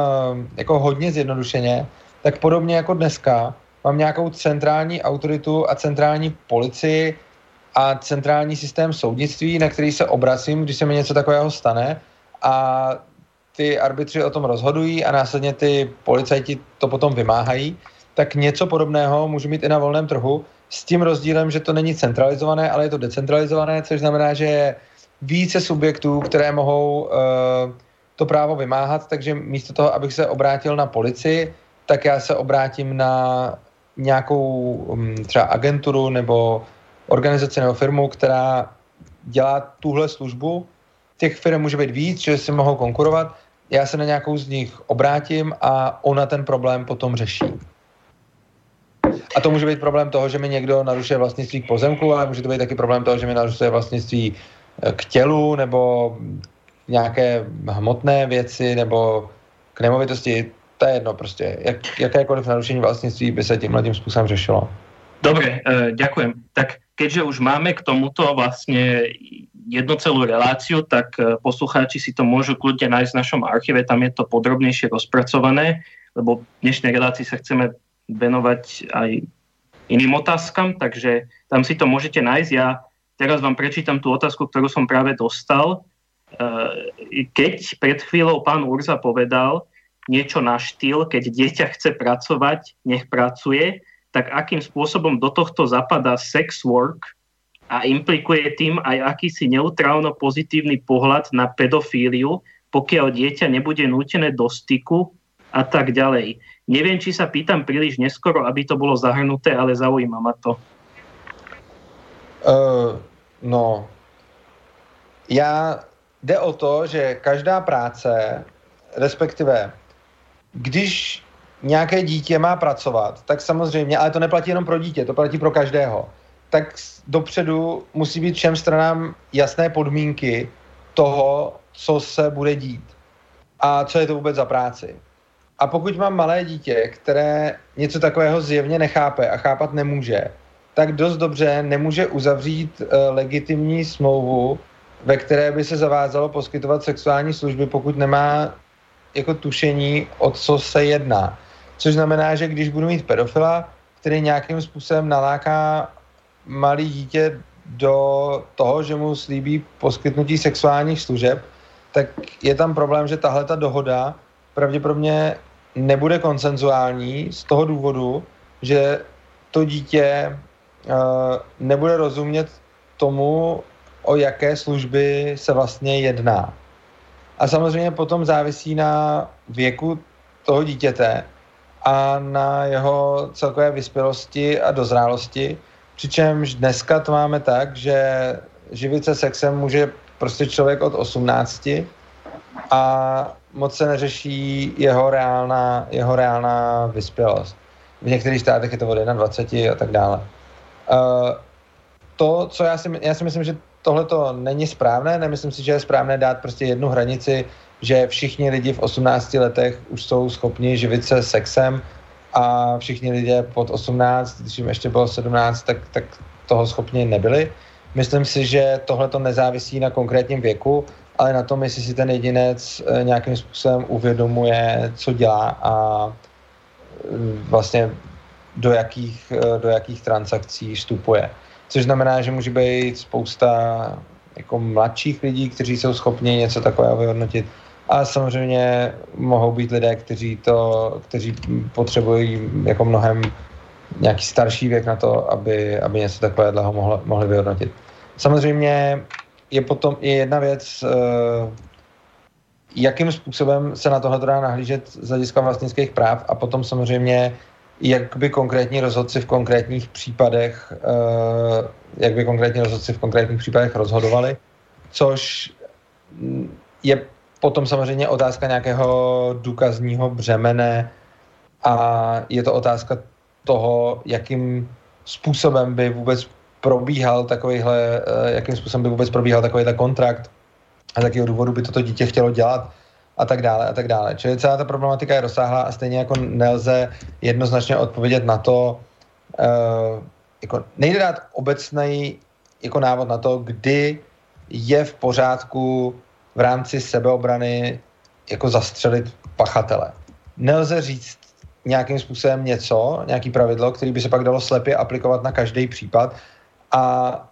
jako hodně zjednodušeně, tak podobně jako dneska mám nějakou centrální autoritu a centrální policii a centrální systém soudnictví, na který se obracím, když se mi něco takového stane a ty arbitři o tom rozhodují a následně ty policajti to potom vymáhají, tak něco podobného můžu mít i na volném trhu s tím rozdílem, že to není centralizované, ale je to decentralizované, což znamená, že je více subjektů, které mohou uh, to právo vymáhat, takže místo toho, abych se obrátil na policii, tak já se obrátím na nějakou um, třeba agenturu nebo organizaci nebo firmu, která dělá tuhle službu. Těch firm může být víc, že si mohou konkurovat. Já se na nějakou z nich obrátím a ona ten problém potom řeší. A to může být problém toho, že mi někdo narušuje vlastnictví k pozemku, ale může to být taky problém toho, že mi narušuje vlastnictví eh, k tělu nebo nějaké hmotné věci nebo k nemovitosti, to je jedno prostě. Jak, jakékoliv narušení vlastnictví by se tímhle tím způsobem řešilo. Dobre, uh, ďakujem. Tak keďže už máme k tomuto vlastne jednu celú reláciu, tak uh, poslucháči si to môžu kľudne nájsť v našom archíve, tam je to podrobnejšie rozpracované, lebo v dnešnej relácii sa chceme venovať aj iným otázkam, takže tam si to môžete nájsť. Ja teraz vám prečítam tú otázku, ktorú som práve dostal Eh, keď pred chvíľou pán Urza povedal niečo na štýl, keď dieťa chce pracovať, nech pracuje, tak akým spôsobom do tohto zapadá sex work a implikuje tým aj akýsi neutrálno pozitívny pohľad na pedofíliu, pokiaľ dieťa nebude nútené do styku a tak ďalej. Neviem, či sa pýtam príliš neskoro, aby to bolo zahrnuté, ale zaujíma ma to. Uh, no, já jde o to, že každá práce, respektive když nějaké dítě má pracovat, tak samozřejmě, ale to neplatí jenom pro dítě, to platí pro každého, tak dopředu musí být všem stranám jasné podmínky toho, co se bude dít a co je to vůbec za práci. A pokud mám malé dítě, které něco takového zjevně nechápe a chápat nemůže, tak dost dobře nemůže uzavřít uh, legitimní smlouvu, ve které by se zavázalo poskytovat sexuální služby, pokud nemá jako tušení, o co se jedná. Což znamená, že když budu mít pedofila, který nějakým způsobem naláká malý dítě do toho, že mu slíbí poskytnutí sexuálních služeb, tak je tam problém, že tahle ta dohoda pravděpodobně nebude konsenzuální z toho důvodu, že to dítě uh, nebude rozumět tomu, o jaké služby se vlastně jedná. A samozřejmě potom závisí na věku toho dítěte a na jeho celkové vyspělosti a dozrálosti, přičemž dneska to máme tak, že živit se sexem může prostě člověk od 18 a moc se neřeší jeho reálná, jeho reálná vyspělost. V některých státech je to od 21 a tak dále. Uh, to, co já si, já si myslím, že tohle to není správné, nemyslím si, že je správné dát prostě jednu hranici, že všichni lidi v 18 letech už jsou schopni živit se sexem a všichni lidé pod 18, když jim ještě bylo 17, tak, tak toho schopni nebyli. Myslím si, že tohle to nezávisí na konkrétním věku, ale na tom, jestli si ten jedinec eh, nějakým způsobem uvědomuje, co dělá a eh, vlastně do jakých, eh, do jakých transakcí vstupuje. Což znamená, že může být spousta jako mladších lidí, kteří jsou schopni něco takového vyhodnotit. A samozřejmě mohou být lidé, kteří to, kteří potřebují jako mnohem nějaký starší věk na to, aby, aby něco takového mohli, mohli vyhodnotit. Samozřejmě je potom je jedna věc, uh, jakým způsobem se na tohle dá nahlížet z hlediska vlastnických práv a potom samozřejmě jak by konkrétní rozhodci v konkrétních případech, uh, jak by konkrétní rozhodci v konkrétních případech rozhodovali, což je potom samozřejmě otázka nějakého důkazního břemene a je to otázka toho, jakým způsobem by vůbec probíhal takovýhle, uh, jakým způsobem by vůbec probíhal takovýhle kontrakt a z jakého důvodu by toto dítě chtělo dělat a tak dále a tak dále. Čili celá ta problematika je rozsáhlá a stejně jako nelze jednoznačně odpovědět na to, uh, jako nejde dát obecný jako návod na to, kdy je v pořádku v rámci sebeobrany jako zastřelit pachatele. Nelze říct nějakým způsobem něco, nějaký pravidlo, který by se pak dalo slepě aplikovat na každý případ a,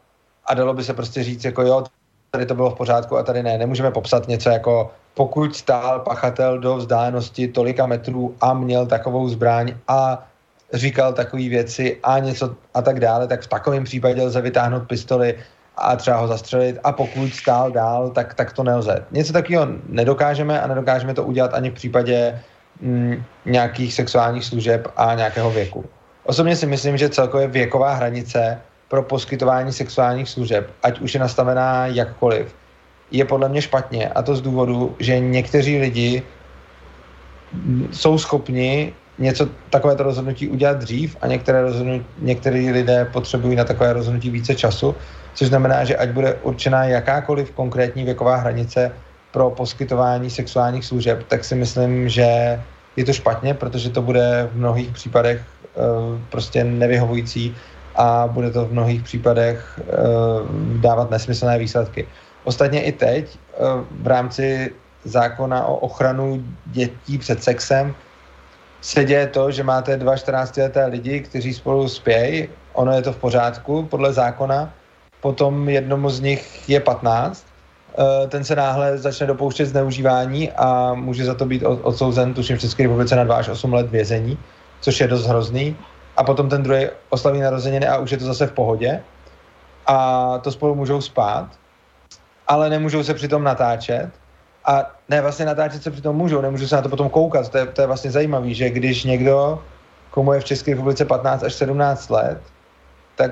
a dalo by se prostě říct jako jo, tady to bylo v pořádku a tady ne. Nemůžeme popsat něco jako pokud stál pachatel do vzdálenosti tolika metrů a měl takovou zbraň a říkal takové věci a něco a tak dále, tak v takovém případě lze vytáhnout pistoli a třeba ho zastřelit a pokud stál dál, tak, tak to nelze. Něco takového nedokážeme a nedokážeme to udělat ani v případě mm, nějakých sexuálních služeb a nějakého věku. Osobně si myslím, že celkově věková hranice pro poskytování sexuálních služeb, ať už je nastavená jakkoliv, je podle mě špatně. A to z důvodu, že někteří lidi jsou schopni něco takovéto rozhodnutí udělat dřív a některé rozhodnutí, některý lidé potřebují na takové rozhodnutí více času, což znamená, že ať bude určená jakákoliv konkrétní věková hranice pro poskytování sexuálních služeb, tak si myslím, že je to špatně, protože to bude v mnohých případech uh, prostě nevyhovující a bude to v mnohých případech uh, dávat nesmyslné výsledky. Ostatně i teď eh, v rámci zákona o ochranu dětí před sexem se děje to, že máte dva 14-leté lidi, kteří spolu spějí, ono je to v pořádku podle zákona, potom jednomu z nich je 15, eh, ten se náhle začne dopouštět zneužívání a může za to být odsouzen, tuším v České republice, na 2 až 8 let vězení, což je dost hrozný. A potom ten druhý oslaví narozeniny a už je to zase v pohodě. A to spolu můžou spát ale nemůžou se přitom natáčet. A ne, vlastně natáčet se přitom můžou, nemůžou se na to potom koukat. To je, to je vlastně zajímavé, že když někdo, komu je v České republice 15 až 17 let, tak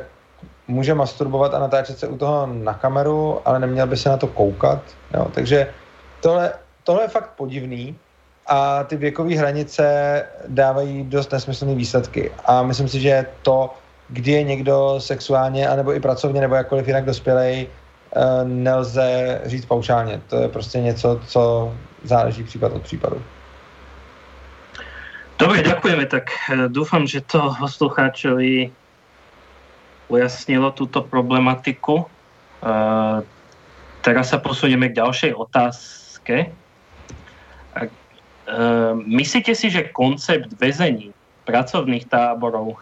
může masturbovat a natáčet se u toho na kameru, ale neměl by se na to koukat. Jo? Takže tohle, tohle je fakt podivný a ty věkové hranice dávají dost nesmyslné výsledky. A myslím si, že to, kdy je někdo sexuálně, anebo i pracovně, nebo jakkoliv jinak dospělej, nelze říct paušálně. To je prostě něco, co záleží případ od případu. Dobre, ďakujeme. Tak eh, dúfam, že to poslucháčovi ujasnilo túto problematiku. Uh, teraz sa posunieme k ďalšej otázke. Uh, myslíte si, že koncept väzení, pracovných táborov,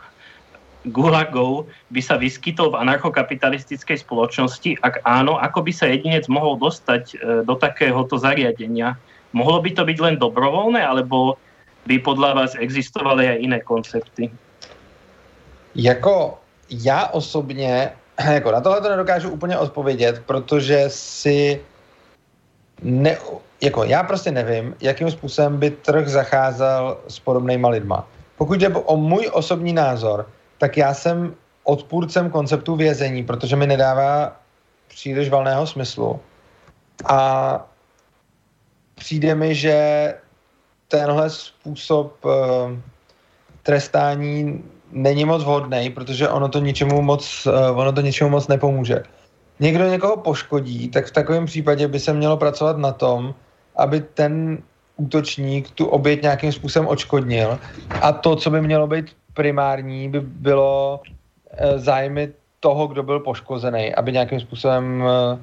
gulagov by sa vyskytol v anarchokapitalistickej spoločnosti? Ak áno, ako by sa jedinec mohol dostať uh, do takéhoto zariadenia? Mohlo by to byť len dobrovoľné, alebo by podle vás existovaly i jiné koncepty? Jako já osobně [CLEARS THROAT] jako na tohle to nedokážu úplně odpovědět, protože si ne, jako já prostě nevím, jakým způsobem by trh zacházel s podobnýma lidma. Pokud jde o můj osobní názor, tak já jsem odpůrcem konceptu vězení, protože mi nedává příliš valného smyslu. A přijde mi, že tenhle způsob uh, trestání není moc vhodný, protože ono to ničemu moc, uh, ono to ničemu moc nepomůže. Někdo někoho poškodí, tak v takovém případě by se mělo pracovat na tom, aby ten útočník tu oběť nějakým způsobem očkodnil a to, co by mělo být primární, by bylo uh, zájmy toho, kdo byl poškozený, aby nějakým způsobem uh,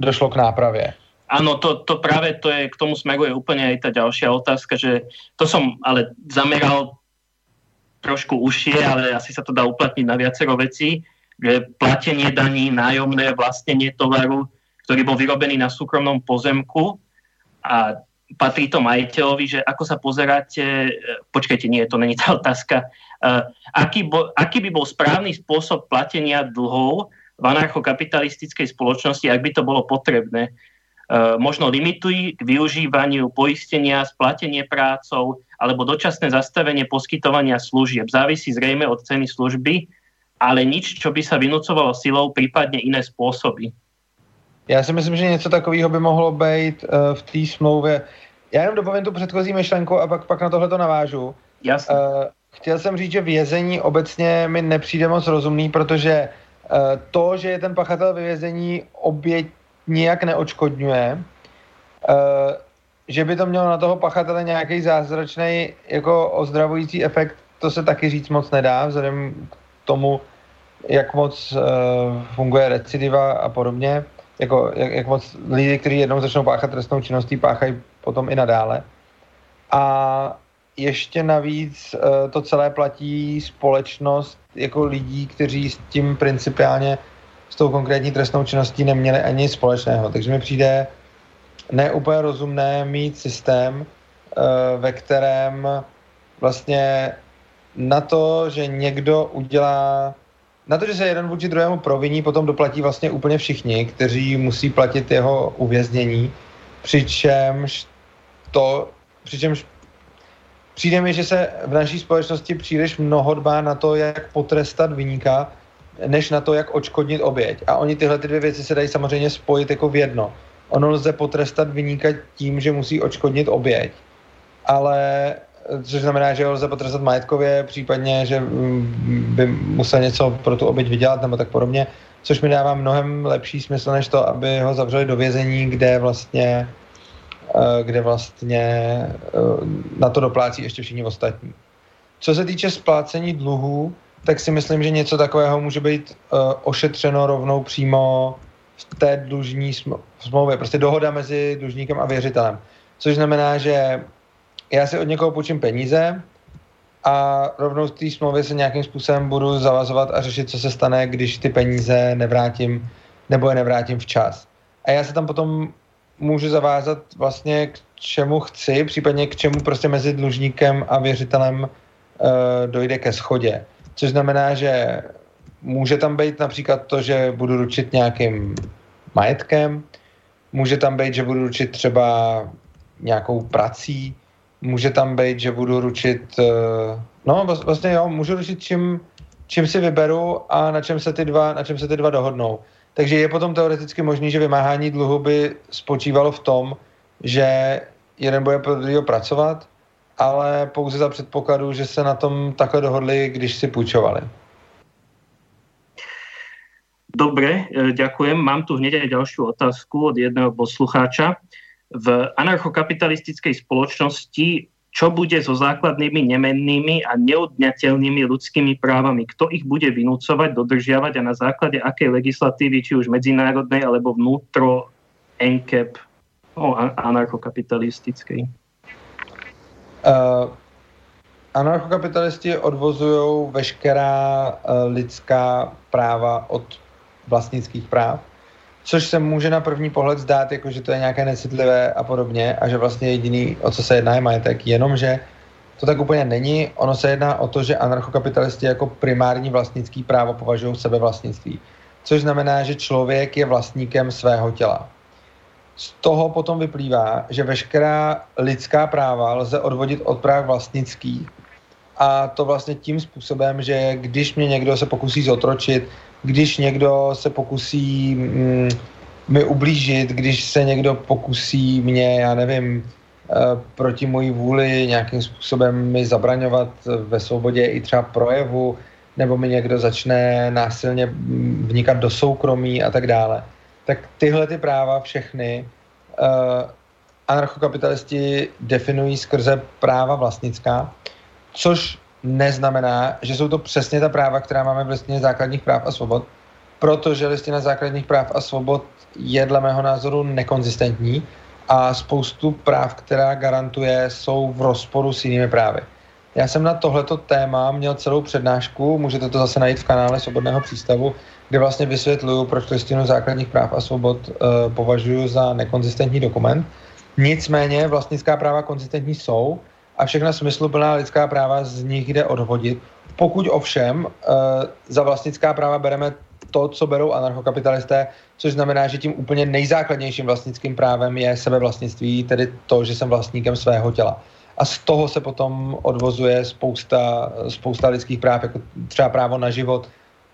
došlo k nápravě. Áno, to, to práve to je, k tomu smeruje úplne aj tá ďalšia otázka, že to som ale zameral trošku užšie, ale asi sa to dá uplatniť na viacero vecí, že platenie daní, nájomné, vlastnenie tovaru, ktorý bol vyrobený na súkromnom pozemku a patrí to majiteľovi, že ako sa pozeráte, počkajte, nie, to není tá otázka, uh, aký, bo, aký by bol správny spôsob platenia dlhov v anarchokapitalistickej spoločnosti, ak by to bolo potrebné. E, možno limitují k využívaniu poistenia, splatenie prácou alebo dočasné zastavenie poskytovania služieb. Závisí zrejme od ceny služby, ale nič, čo by sa vynúcovalo silou, prípadne iné spôsoby. Já si myslím, že něco takového by mohlo být uh, v té smlouvě. Já jenom dopovím tu předchozí myšlenku a pak, pak na tohle to navážu. Jasně. Uh, chtěl jsem říct, že vězení obecně mi nepřijde moc rozumný, protože uh, to, že je ten pachatel ve vězení oběť nijak neočkodňuje, uh, že by to mělo na toho pachatele nějaký zázračný jako ozdravující efekt, to se taky říct moc nedá, vzhledem k tomu, jak moc uh, funguje recidiva a podobně, jako, jak, jak moc lidi, kteří jednou začnou páchat trestnou činností, páchají potom i nadále. A ještě navíc uh, to celé platí společnost jako lidí, kteří s tím principiálně s tou konkrétní trestnou činností neměli ani společného. Takže mi přijde neúplně rozumné mít systém, eh, ve kterém vlastně na to, že někdo udělá, na to, že se jeden vůči druhému proviní, potom doplatí vlastně úplně všichni, kteří musí platit jeho uvěznění, přičemž to, přičemž přijde mi, že se v naší společnosti příliš mnoho dbá na to, jak potrestat vyníka, než na to, jak očkodnit oběť. A oni tyhle ty dvě věci se dají samozřejmě spojit jako v jedno. Ono lze potrestat vyníka tím, že musí očkodnit oběť, ale což znamená, že ho lze potrestat majetkově, případně, že mm, by musel něco pro tu oběť vydělat nebo tak podobně, což mi dává mnohem lepší smysl, než to, aby ho zavřeli do vězení, kde vlastně eh, kde vlastně eh, na to doplácí ještě všichni ostatní. Co se týče splácení dluhů, tak si myslím, že něco takového může být uh, ošetřeno rovnou přímo v té dlužní smlouvě. Prostě dohoda mezi dlužníkem a věřitelem. Což znamená, že já si od někoho půjčím peníze a rovnou z té smlouvy se nějakým způsobem budu zavazovat a řešit, co se stane, když ty peníze nevrátím nebo je nevrátím včas. A já se tam potom můžu zavázat vlastně k čemu chci, případně k čemu prostě mezi dlužníkem a věřitelem uh, dojde ke schodě. Což znamená, že může tam být například to, že budu ručit nějakým majetkem, může tam být, že budu ručit třeba nějakou prací, může tam být, že budu ručit, eh, no vlastně jo, můžu ručit čím, čím si vyberu a na čem se ty dva, na čem se ty dva dohodnou. Takže je potom teoreticky možný, že vymáhání dluhu by spočívalo v tom, že jeden bude pro druhého pracovat ale pouze za předpokladu, že se na tom takhle dohodli, když si půjčovali. Dobre, e, ďakujem. Mám tu hneď aj ďalšiu otázku od jedného poslucháča. V anarchokapitalistickej spoločnosti čo bude so základnými nemennými a neodňateľnými ľudskými právami, kto ich bude vynúcovať, dodržiavať a na základe akej legislatívy, či už medzinárodnej alebo vnútro NCAP, o, anarchokapitalistickej. Uh, anarchokapitalisti odvozují veškerá lidská práva od vlastnických práv což se může na první pohled zdát, jako že to je nějaké necitlivé a podobně a že vlastně jediný, o co se jedná, je majetek, jenomže to tak úplně není. Ono se jedná o to, že anarchokapitalisti jako primární vlastnický právo považují sebevlastnictví, což znamená, že člověk je vlastníkem svého těla. Z toho potom vyplývá, že veškerá lidská práva lze odvodit od práv vlastnických a to vlastně tím způsobem, že když mě někdo se pokusí zotročit, když někdo se pokusí mm, mi ublížit, když se někdo pokusí mě, já nevím, uh, proti mojí vůli nějakým způsobem mi zabraňovat ve svobodě i třeba projevu, nebo mi někdo začne násilně vnikat do soukromí a tak dále. Tak tyhle ty práva všechny uh, anarchokapitalisti definují skrze práva vlastnická, což neznamená, že jsou to přesně ta práva, která máme v listině základních práv a svobod, protože listina základních práv a svobod je dle mého názoru nekonzistentní a spoustu práv, která garantuje, jsou v rozporu s jinými právy. Já jsem na tohleto téma měl celou přednášku, můžete to zase najít v kanále Svobodného přístavu, kde vlastně vysvětluju, proč listinu základních práv a svobod uh, považuji za nekonzistentní dokument. Nicméně vlastnická práva konzistentní jsou, a všechna smysluplná lidská práva z nich jde odhodit. Pokud ovšem uh, za vlastnická práva bereme to, co berou anarchokapitalisté, což znamená, že tím úplně nejzákladnějším vlastnickým právem je sebevlastnictví, tedy to, že jsem vlastníkem svého těla. A z toho se potom odvozuje spousta, spousta lidských práv, jako třeba právo na život,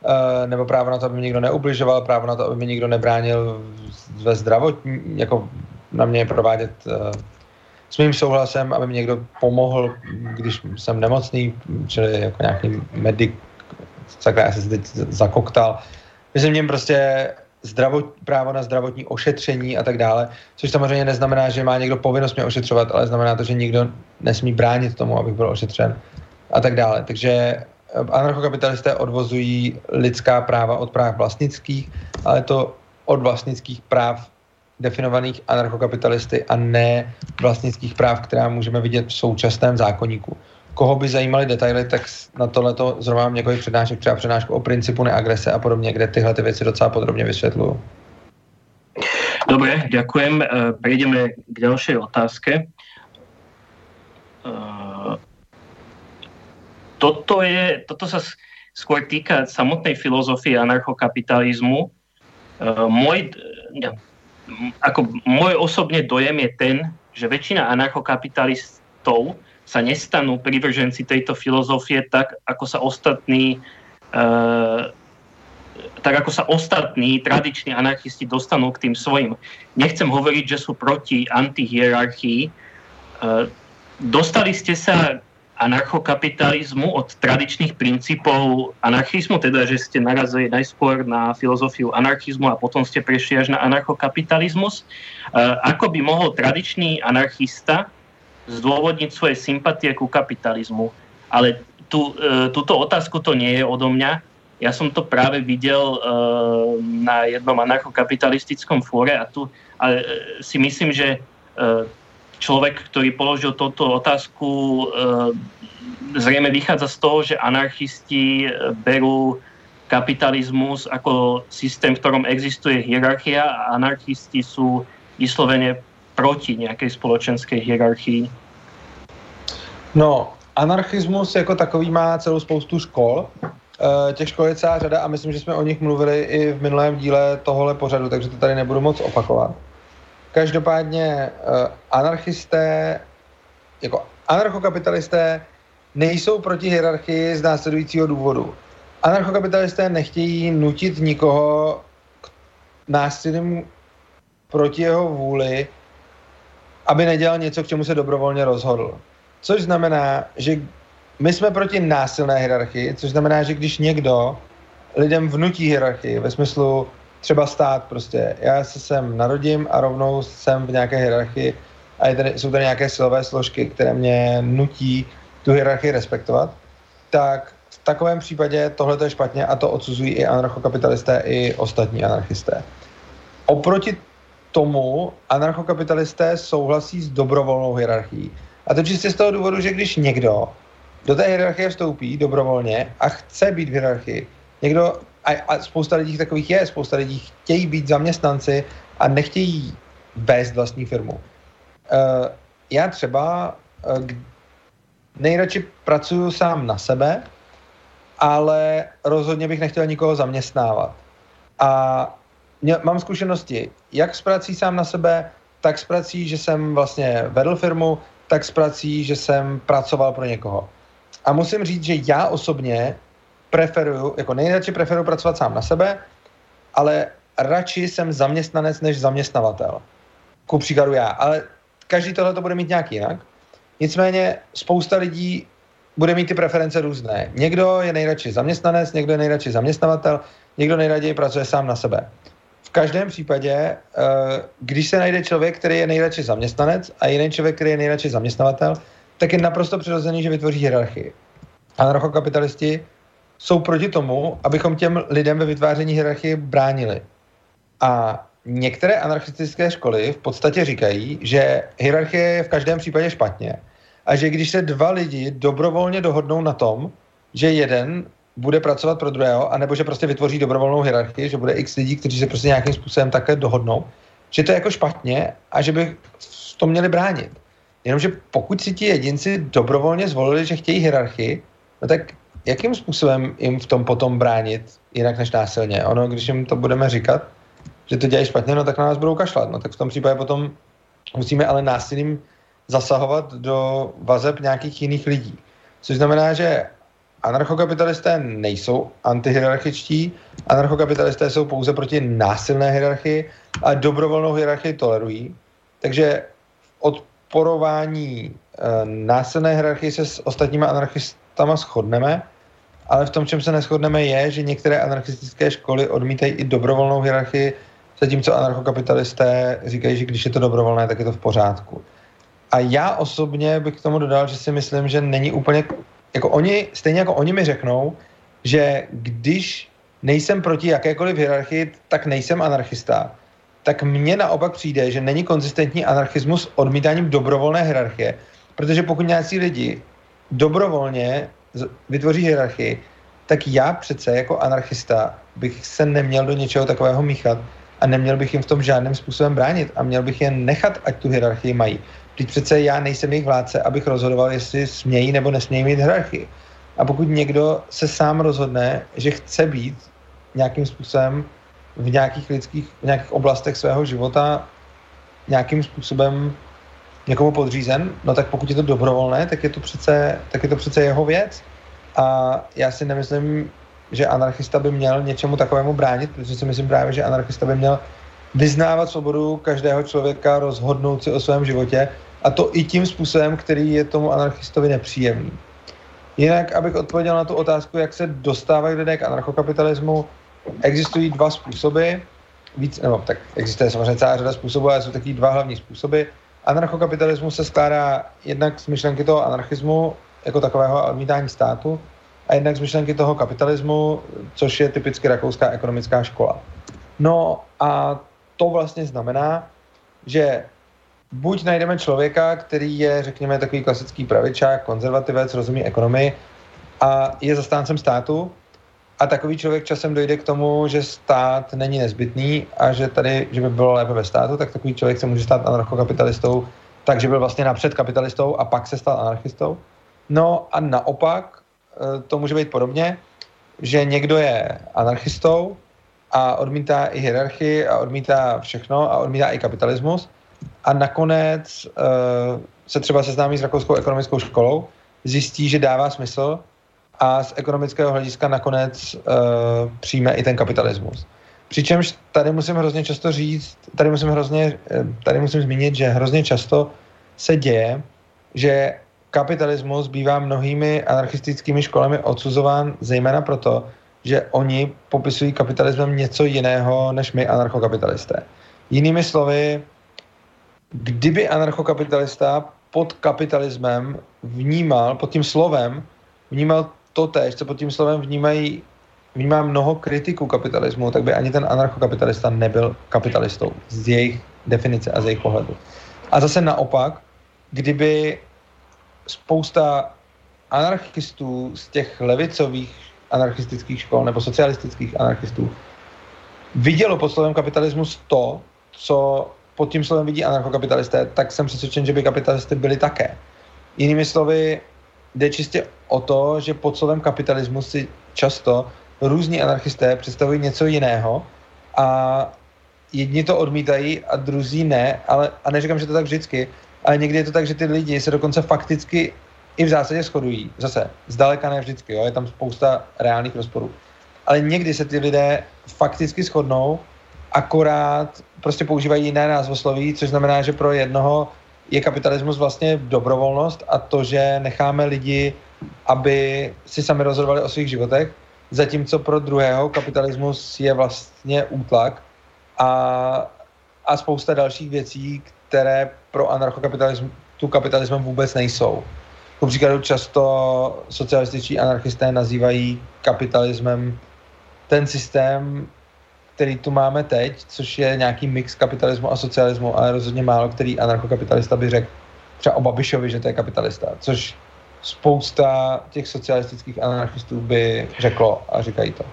uh, nebo právo na to, aby mi nikdo neubližoval, právo na to, aby mi nikdo nebránil ve zdravotní, jako na mě provádět uh, s mým souhlasem, aby mi někdo pomohl, když jsem nemocný, čili jako nějaký medic, sakra, já se teď zakoktal. Myslím něm prostě zdravot, právo na zdravotní ošetření a tak dále, což samozřejmě neznamená, že má někdo povinnost mě ošetřovat, ale znamená to, že nikdo nesmí bránit tomu, abych byl ošetřen a tak dále. Takže eh, anarchokapitalisté odvozují lidská práva od práv vlastnických, ale to od vlastnických práv definovaných anarchokapitalisty a ne vlastnických práv, která můžeme vidět v současném zákonníku. Koho by zajímaly detaily, tak na tohleto zrovna mám několik přednášek, třeba přednášku o principu neagrese a podobně, kde tyhle ty věci docela podrobně vysvětluju. Dobre, ďakujem. Eh, prejdeme k ďalšej otázke. Eh, toto, je, toto sa skôr týka samotnej filozofie anarchokapitalizmu. Eh, môj, ako môj osobne dojem je ten, že väčšina anarchokapitalistov sa nestanú privrženci tejto filozofie tak, ako sa ostatní uh, tak ako sa ostatní tradiční anarchisti dostanú k tým svojim. Nechcem hovoriť, že sú proti antihierarchii. Uh, dostali ste sa anarchokapitalizmu od tradičných princípov anarchizmu, teda že ste narazili najskôr na filozofiu anarchizmu a potom ste prešli až na anarchokapitalizmus. E, ako by mohol tradičný anarchista zdôvodniť svoje sympatie ku kapitalizmu? Ale tu, e, túto otázku to nie je odo mňa. Ja som to práve videl e, na jednom anarchokapitalistickom fóre a tu si myslím, že človek, ktorý položil túto otázku, e, zrejme vychádza z toho, že anarchisti e, berú kapitalizmus ako systém, v ktorom existuje hierarchia a anarchisti sú vyslovene proti nejakej spoločenskej hierarchii. No, anarchismus jako takový má celou spoustu škol. E, těch škol je celá řada a myslím, že jsme o nich mluvili i v minulém díle tohohle pořadu, takže to tady nebudu moc opakovat. Každopádně uh, anarchisté, jako anarchokapitalisté nejsou proti hierarchii z následujícího důvodu. Anarchokapitalisté nechtějí nutit nikoho k násilím proti jeho vůli, aby nedělal něco, k čemu se dobrovolně rozhodl. Což znamená, že my jsme proti násilné hierarchii, což znamená, že když někdo lidem vnutí hierarchii ve smyslu třeba stát prostě. Já se sem narodím a rovnou jsem v nějaké hierarchii a je tady, jsou tady nějaké silové složky, které mě nutí tu hierarchii respektovat, tak v takovém případě tohle je špatně a to odsuzují i anarchokapitalisté, i ostatní anarchisté. Oproti tomu anarchokapitalisté souhlasí s dobrovolnou hierarchií. A to čistě z toho důvodu, že když někdo do té hierarchie vstoupí dobrovolně a chce být v hierarchii, někdo, a, a spousta lidí takových je, spousta lidí chtějí být zaměstnanci a nechtějí vést vlastní firmu. Uh, já třeba uh, nejradši pracuju sám na sebe, ale rozhodně bych nechtěl nikoho zaměstnávat. A mě, mám zkušenosti jak s prací sám na sebe, tak s prací, že jsem vlastně vedl firmu, tak s prací, že jsem pracoval pro někoho. A musím říct, že já osobně preferuju, jako nejradši preferuju pracovat sám na sebe, ale radši jsem zaměstnanec než zaměstnavatel. Ku příkladu já. Ale každý tohle to bude mít nějak jinak. Nicméně spousta lidí bude mít ty preference různé. Někdo je nejradši zaměstnanec, někdo je nejradši zaměstnavatel, někdo nejraději pracuje sám na sebe. V každém případě, eh, když se najde člověk, který je nejradši zaměstnanec a jiný člověk, který je nejradši zaměstnavatel, tak je naprosto přirozený, že vytvoří hierarchii. Anarchokapitalisti jsou proti tomu, abychom těm lidem ve vytváření hierarchie bránili. A některé anarchistické školy v podstatě říkají, že hierarchie je v každém případě špatně a že když se dva lidi dobrovolně dohodnou na tom, že jeden bude pracovat pro druhého, anebo že prostě vytvoří dobrovolnou hierarchii, že bude x lidí, kteří se prostě nějakým způsobem takhle dohodnou, že to je jako špatně a že by to měli bránit. Jenomže pokud si ti jedinci dobrovolně zvolili, že chtějí hierarchii, no tak jakým způsobem jim v tom potom bránit jinak než násilně? Ono, když jim to budeme říkat, že to dělají špatně, no tak na nás budou kašlat. No tak v tom případě potom musíme ale násilím zasahovat do vazeb nějakých jiných lidí. Což znamená, že anarchokapitalisté nejsou antihierarchičtí, anarchokapitalisté jsou pouze proti násilné hierarchii a dobrovolnou hierarchii tolerují. Takže odporování e, násilné hierarchii se s ostatními anarchistama shodneme, ale v tom, čem se neschodneme, je, že některé anarchistické školy odmítají i dobrovolnou hierarchii, zatímco anarchokapitalisté říkají, že když je to dobrovolné, tak je to v pořádku. A já osobně bych k tomu dodal, že si myslím, že není úplně, jako oni, stejně jako oni mi řeknou, že když nejsem proti jakékoliv hierarchii, tak nejsem anarchista, tak mně naopak přijde, že není konzistentní anarchismus odmítáním dobrovolné hierarchie, protože pokud nějací lidi dobrovolně vytvoří hierarchii, tak já přece jako anarchista bych se neměl do něčeho takového míchat a neměl bych jim v tom žádným způsobem bránit a měl bych je nechat, ať tu hierarchii mají. Teď přece já nejsem jejich vládce, abych rozhodoval, jestli smějí nebo nesmějí mít hierarchii. A pokud někdo se sám rozhodne, že chce být nějakým způsobem v nějakých lidských, v nějakých oblastech svého života nějakým způsobem někomu podřízen, no tak pokud je to dobrovolné, tak je to přece, tak je to přece jeho věc. A já si nemyslím, že anarchista by měl něčemu takovému bránit, protože si myslím právě, že anarchista by měl vyznávat svobodu každého člověka, rozhodnout si o svém životě a to i tím způsobem, který je tomu anarchistovi nepříjemný. Jinak, abych odpověděl na tu otázku, jak se dostávají lidé k anarchokapitalismu, existují dva způsoby, víc, nebo tak existuje samozřejmě celá řada způsobů, ale jsou taky dva hlavní způsoby. Anarchokapitalismus se skládá jednak z myšlenky toho anarchismu jako takového odmítání státu a jednak z myšlenky toho kapitalismu, což je typicky rakouská ekonomická škola. No a to vlastně znamená, že buď najdeme člověka, který je, řekněme, takový klasický pravičák, konzervativec, rozumí ekonomii a je zastáncem státu, a takový člověk časem dojde k tomu, že stát není nezbytný a že tady, že by bylo lépe ve státu, tak takový člověk se může stát anarchokapitalistou, takže byl vlastně napřed kapitalistou a pak se stal anarchistou. No a naopak eh, to může být podobně, že někdo je anarchistou a odmítá i hierarchii a odmítá všechno a odmítá i kapitalismus a nakonec uh, se třeba seznámí s rakouskou ekonomickou školou, zjistí, že dává smysl a z ekonomického hlediska nakonec uh, přijme i ten kapitalismus. Přičemž tady musím hrozně často říct, tady musím hrozně, eh, tady musím zmínit, že hrozně často se děje, že kapitalismus bývá mnohými anarchistickými školami odsuzován zejména proto, že oni popisují kapitalismem něco jiného než my anarchokapitalisté. Jinými slovy, kdyby anarchokapitalista pod kapitalismem vnímal, pod tím slovem, vnímal to tež, co pod tím slovem vnímají, vnímá mnoho kritiků kapitalismu, tak by ani ten anarchokapitalista nebyl kapitalistou z jejich definice a z jejich pohledu. A zase naopak, kdyby spousta anarchistů z těch levicových anarchistických škol nebo socialistických anarchistů vidělo pod slovem kapitalismus to, co pod tím slovem vidí anarchokapitalisté, tak jsem přesvědčen, že by kapitalisty byli také. Jinými slovy, jde čistě o to, že pod slovem kapitalismus si často různí anarchisté představují něco jiného a jedni to odmítají a druzí ne, ale, a neříkám, že to tak vždycky, ale někdy je to tak, že ty lidi se dokonce fakticky i v zásadě shodují. Zase, zdaleka ne vždycky, jo? je tam spousta reálných rozporů. Ale někdy se ty lidé fakticky shodnou, akorát prostě používají jiné názvosloví, což znamená, že pro jednoho je kapitalismus vlastně dobrovolnost a to, že necháme lidi, aby si sami rozhodovali o svých životech, zatímco pro druhého kapitalismus je vlastně útlak a, a spousta dalších věcí, které pro anarchokapitalismus tu kapitalismem vůbec nejsou. Ku příkladu často socialističtí anarchisté nazývají kapitalismem ten systém, který tu máme teď, což je nějaký mix kapitalismu a socialismu, ale rozhodně málo který anarchokapitalista by řekl třeba o Babišovi, že to je kapitalista, což spousta těch socialistických anarchistů by řeklo a říkají to.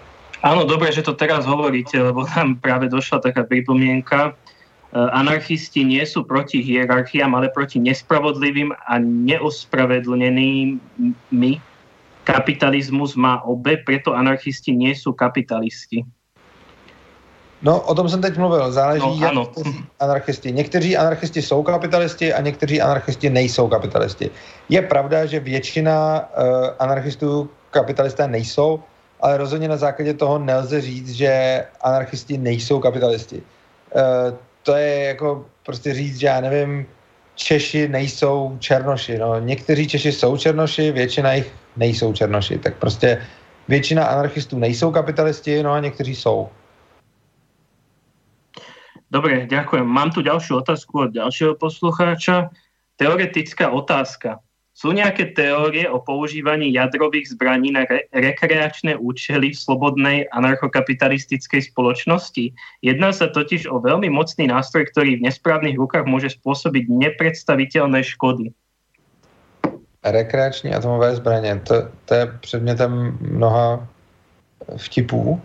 Áno, dobre, že to teraz hovoríte, lebo nám práve došla taká pripomienka. E, anarchisti nie sú proti hierarchiám, ale proti nespravodlivým a neospravedlneným my. Kapitalizmus má obe, preto anarchisti nie sú kapitalisti. No, o tom jsem teď mluvil. Záleží, no, jak ano. anarchisti. Někteří anarchisti jsou kapitalisti a někteří anarchisti nejsou kapitalisti. Je pravda, že většina uh, anarchistů kapitalisté nejsou, ale rozhodně na základě toho nelze říct, že anarchisti nejsou kapitalisti. Uh, to je jako prostě říct, že já nevím, Češi nejsou černoši. No, někteří Češi jsou černoši, většina jich nejsou černoši. Tak prostě většina anarchistů nejsou kapitalisti, no a někteří jsou. Dobre, ďakujem. Mám tu ďalšiu otázku od ďalšieho poslucháča. Teoretická otázka. Sú nejaké teórie o používaní jadrových zbraní na re- rekreačné účely v slobodnej anarchokapitalistickej spoločnosti? Jedná sa totiž o veľmi mocný nástroj, ktorý v nesprávnych rukách môže spôsobiť nepredstaviteľné škody. Rekreační atomové zbraně, to, to je předmětem mnoha vtipů,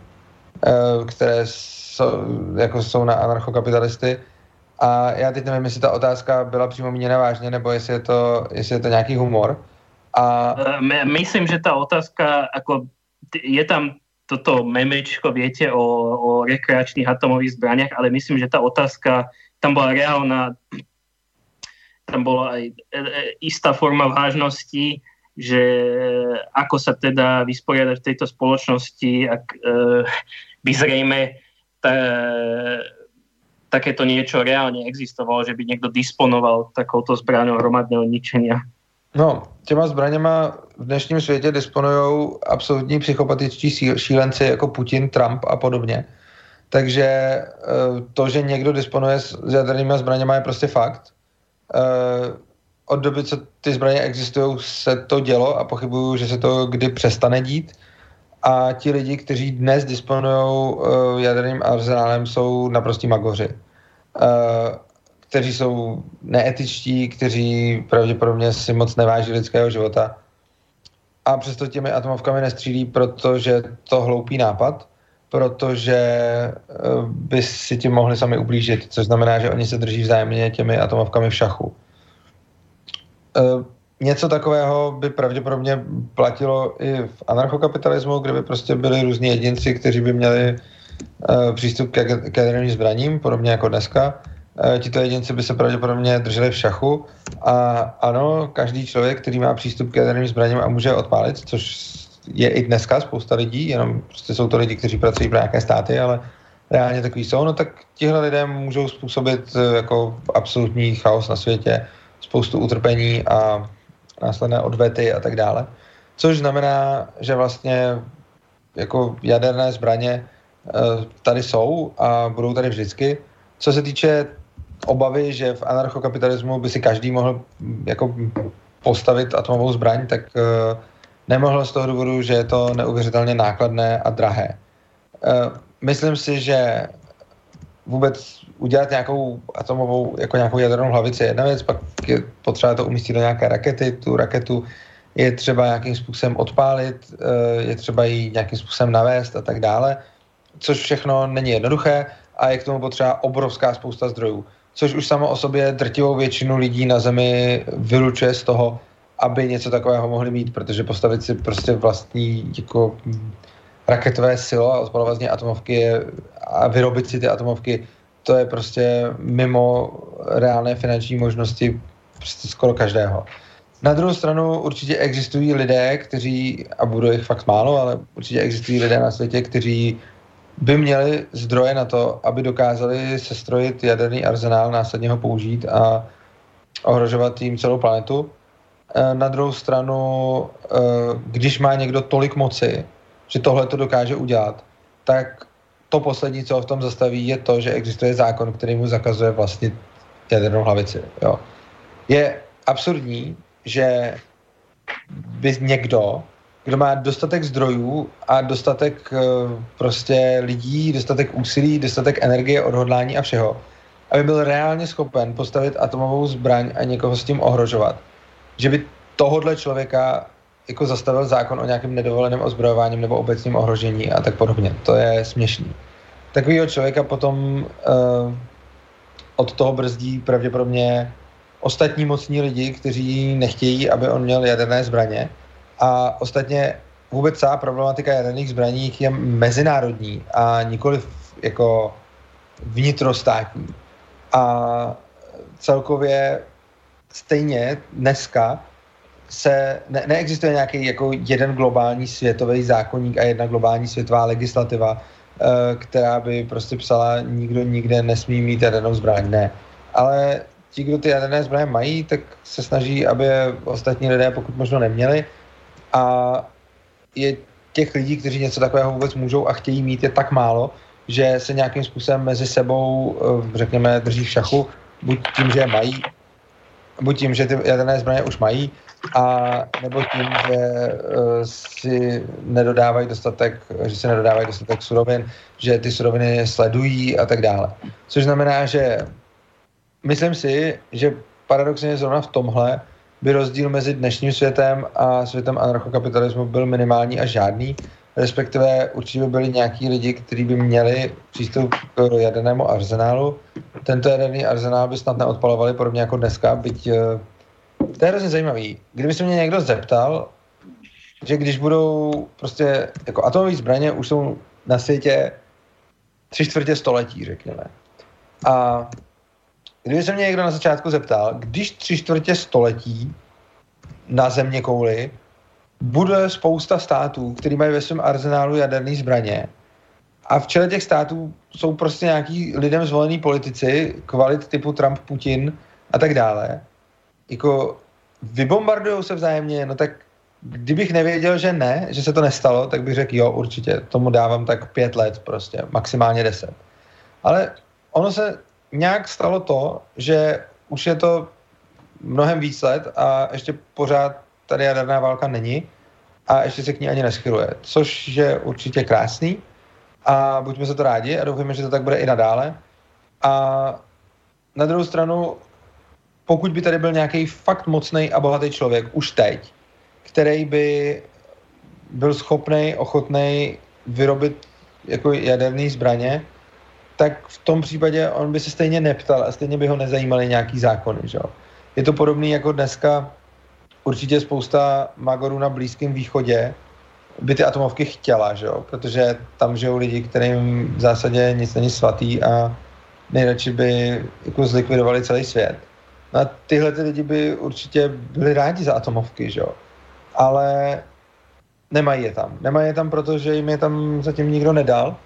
které jsou, jako jsou na anarchokapitalisty. A já teď nevím, jestli ta otázka byla přímo míněna vážně, nebo jestli je to, jestli je to nějaký humor. A... Eh, myslím, že ta otázka, jako je tam toto memečko, viete, o, o rekreačných atomových zbraniach, ale myslím, že tá otázka, tam bola reálna, tam bola aj e, e, istá forma vážnosti, že ako sa teda vysporiadať v tejto spoločnosti, ak e, by zrejme ta, takéto niečo reálne existovalo, že by niekto disponoval takouto zbraňou hromadného ničenia. No, těma zbraněma v dnešním světě disponují absolutní psychopatičtí šílenci jako Putin, Trump a podobně. Takže eh, to, že někdo disponuje s jadernými zbraněma je prostě fakt. Eh, od doby, co ty zbraně existují, se to dělo a pochybuju, že se to kdy přestane dít a ti lidi, kteří dnes disponují uh, jaderným arzenálem, jsou naprostí magoři, uh, kteří jsou neetičtí, kteří pravděpodobně si moc neváží lidského života. A přesto těmi atomovkami nestřílí, protože to hloupý nápad, protože uh, by si tím mohli sami ublížit, což znamená, že oni se drží vzájemně těmi atomovkami v šachu. Něco takového by pravděpodobně platilo i v anarchokapitalismu, kde by prostě byli různí jedinci, kteří by měli uh, přístup k, jaderným zbraním, podobně jako dneska. Uh, tito jedinci by se pravděpodobně drželi v šachu a ano, každý člověk, který má přístup k jaderným zbraním a může odpálit, což je i dneska spousta lidí, jenom prostě jsou to lidi, kteří pracují pro nějaké státy, ale reálně takový jsou, no tak tihle lidé můžou způsobit uh, jako absolutní chaos na světě, spoustu utrpení a následné odvety a tak dále. Což znamená, že vlastně jako jaderné zbraně tady jsou a budou tady vždycky. Co se týče obavy, že v anarchokapitalismu by si každý mohl jako postavit atomovou zbraň, tak nemohl z toho důvodu, že je to neuvěřitelně nákladné a drahé. Myslím si, že vůbec udělat nějakou atomovou, jako nějakou jadernou hlavici je jedna věc, pak je potřeba to umístit do nějaké rakety, tu raketu je třeba nějakým způsobem odpálit, eh, je třeba ji nějakým způsobem navést a tak dále, což všechno není jednoduché a je k tomu potřeba obrovská spousta zdrojů, což už samo o sobě drtivou většinu lidí na Zemi vylučuje z toho, aby něco takového mohli mít, protože postavit si prostě vlastní jako raketové silo a odpalovat z něj atomovky je, a vyrobit si ty atomovky, to je prostě mimo reálné finanční možnosti prostě skoro každého. Na druhou stranu určitě existují lidé, kteří, a budu jich fakt málo, ale určitě existují lidé na světě, kteří by měli zdroje na to, aby dokázali sestrojit jaderný arzenál, následně ho použít a ohrožovat tím celou planetu. E, na druhou stranu, e, když má někdo tolik moci, že tohle to dokáže udělat, tak to poslední, co ho v tom zastaví, je to, že existuje zákon, který mu zakazuje vlastnit jadernou hlavici. Jo. Je absurdní, že by někdo, kdo má dostatek zdrojů a dostatek eh, prostě lidí, dostatek úsilí, dostatek energie, odhodlání a všeho, aby byl reálně schopen postavit atomovou zbraň a někoho s tím ohrožovat. Že by tohodle člověka jako zastavil zákon o nějakém nedovoleném ozbrojováním nebo obecním ohrožení a tak podobně. To je směšný. Takovýho člověka potom uh, od toho brzdí pravděpodobně ostatní mocní lidi, kteří nechtějí, aby on měl jaderné zbraně. A ostatně vůbec celá problematika jaderných zbraní je mezinárodní a nikoli jako vnitrostátní. A celkově stejně dneska se ne, neexistuje nějaký jako jeden globální světový zákonník a jedna globální světová legislativa, uh, která by prostě psala, nikdo nikde nesmí mít jadernou zbraň. Ne. Ale ti, kdo ty jaderné zbraně mají, tak se snaží, aby ostatní lidé pokud možno neměli. A je těch lidí, kteří něco takového vůbec můžou a chtějí mít, je tak málo, že se nějakým způsobem mezi sebou, eh, řekněme, drží v šachu, buď tím, že je mají, buď tím, že ty jaderné zbraně už mají, a nebo tím, že uh, si nedodávají dostatek, že si nedodávají dostatek surovin, že ty suroviny sledují a tak dále. Což znamená, že myslím si, že paradoxně zrovna v tomhle by rozdíl mezi dnešním světem a světem anarchokapitalismu byl minimální a žádný, respektive určitě by byli nějaký lidi, kteří by měli přístup k jadernému arzenálu. Tento jaderný arzenál by snad neodpalovali podobně jako dneska, byť uh, to je hrozně zajímavý. Kdyby se mě někdo zeptal, že když budou prostě, jako atomové zbraně už jsou na světě tři čtvrtě století, řekněme. A kdyby se mě někdo na začátku zeptal, když tři čtvrtě století na země kouli bude spousta států, který mají ve svém arzenálu jaderné zbraně a v čele těch států jsou prostě nějaký lidem zvolení politici, kvalit typu Trump, Putin a tak dále, jako vybombardují se vzájemně, no tak kdybych nevěděl, že ne, že se to nestalo, tak bych řekl, jo, určitě, tomu dávám tak pět let prostě, maximálně deset. Ale ono se nějak stalo to, že už je to mnohem víc let a ještě pořád tady jaderná válka není a ještě se k ní ani neschyluje, což je určitě krásný a buďme se to rádi a doufujeme, že to tak bude i nadále. A na druhou stranu pokud by tady byl nějaký fakt mocný a bohatý člověk už teď, který by byl schopný, ochotný vyrobit jako jaderné zbraně, tak v tom případě on by se stejně neptal a stejně by ho nezajímaly nějaký zákony. Že? Je to podobný jako dneska určitě spousta magorů na Blízkém východě by ty atomovky chtěla, že protože tam žijou lidi, kterým v zásadě nic není svatý a nejradši by jako zlikvidovali celý svět. A tyhle ty lidi by určitě byli rádi za atomovky, že jo. Ale nemají je tam. Nemají je tam, protože jim je tam zatím nikdo nedal,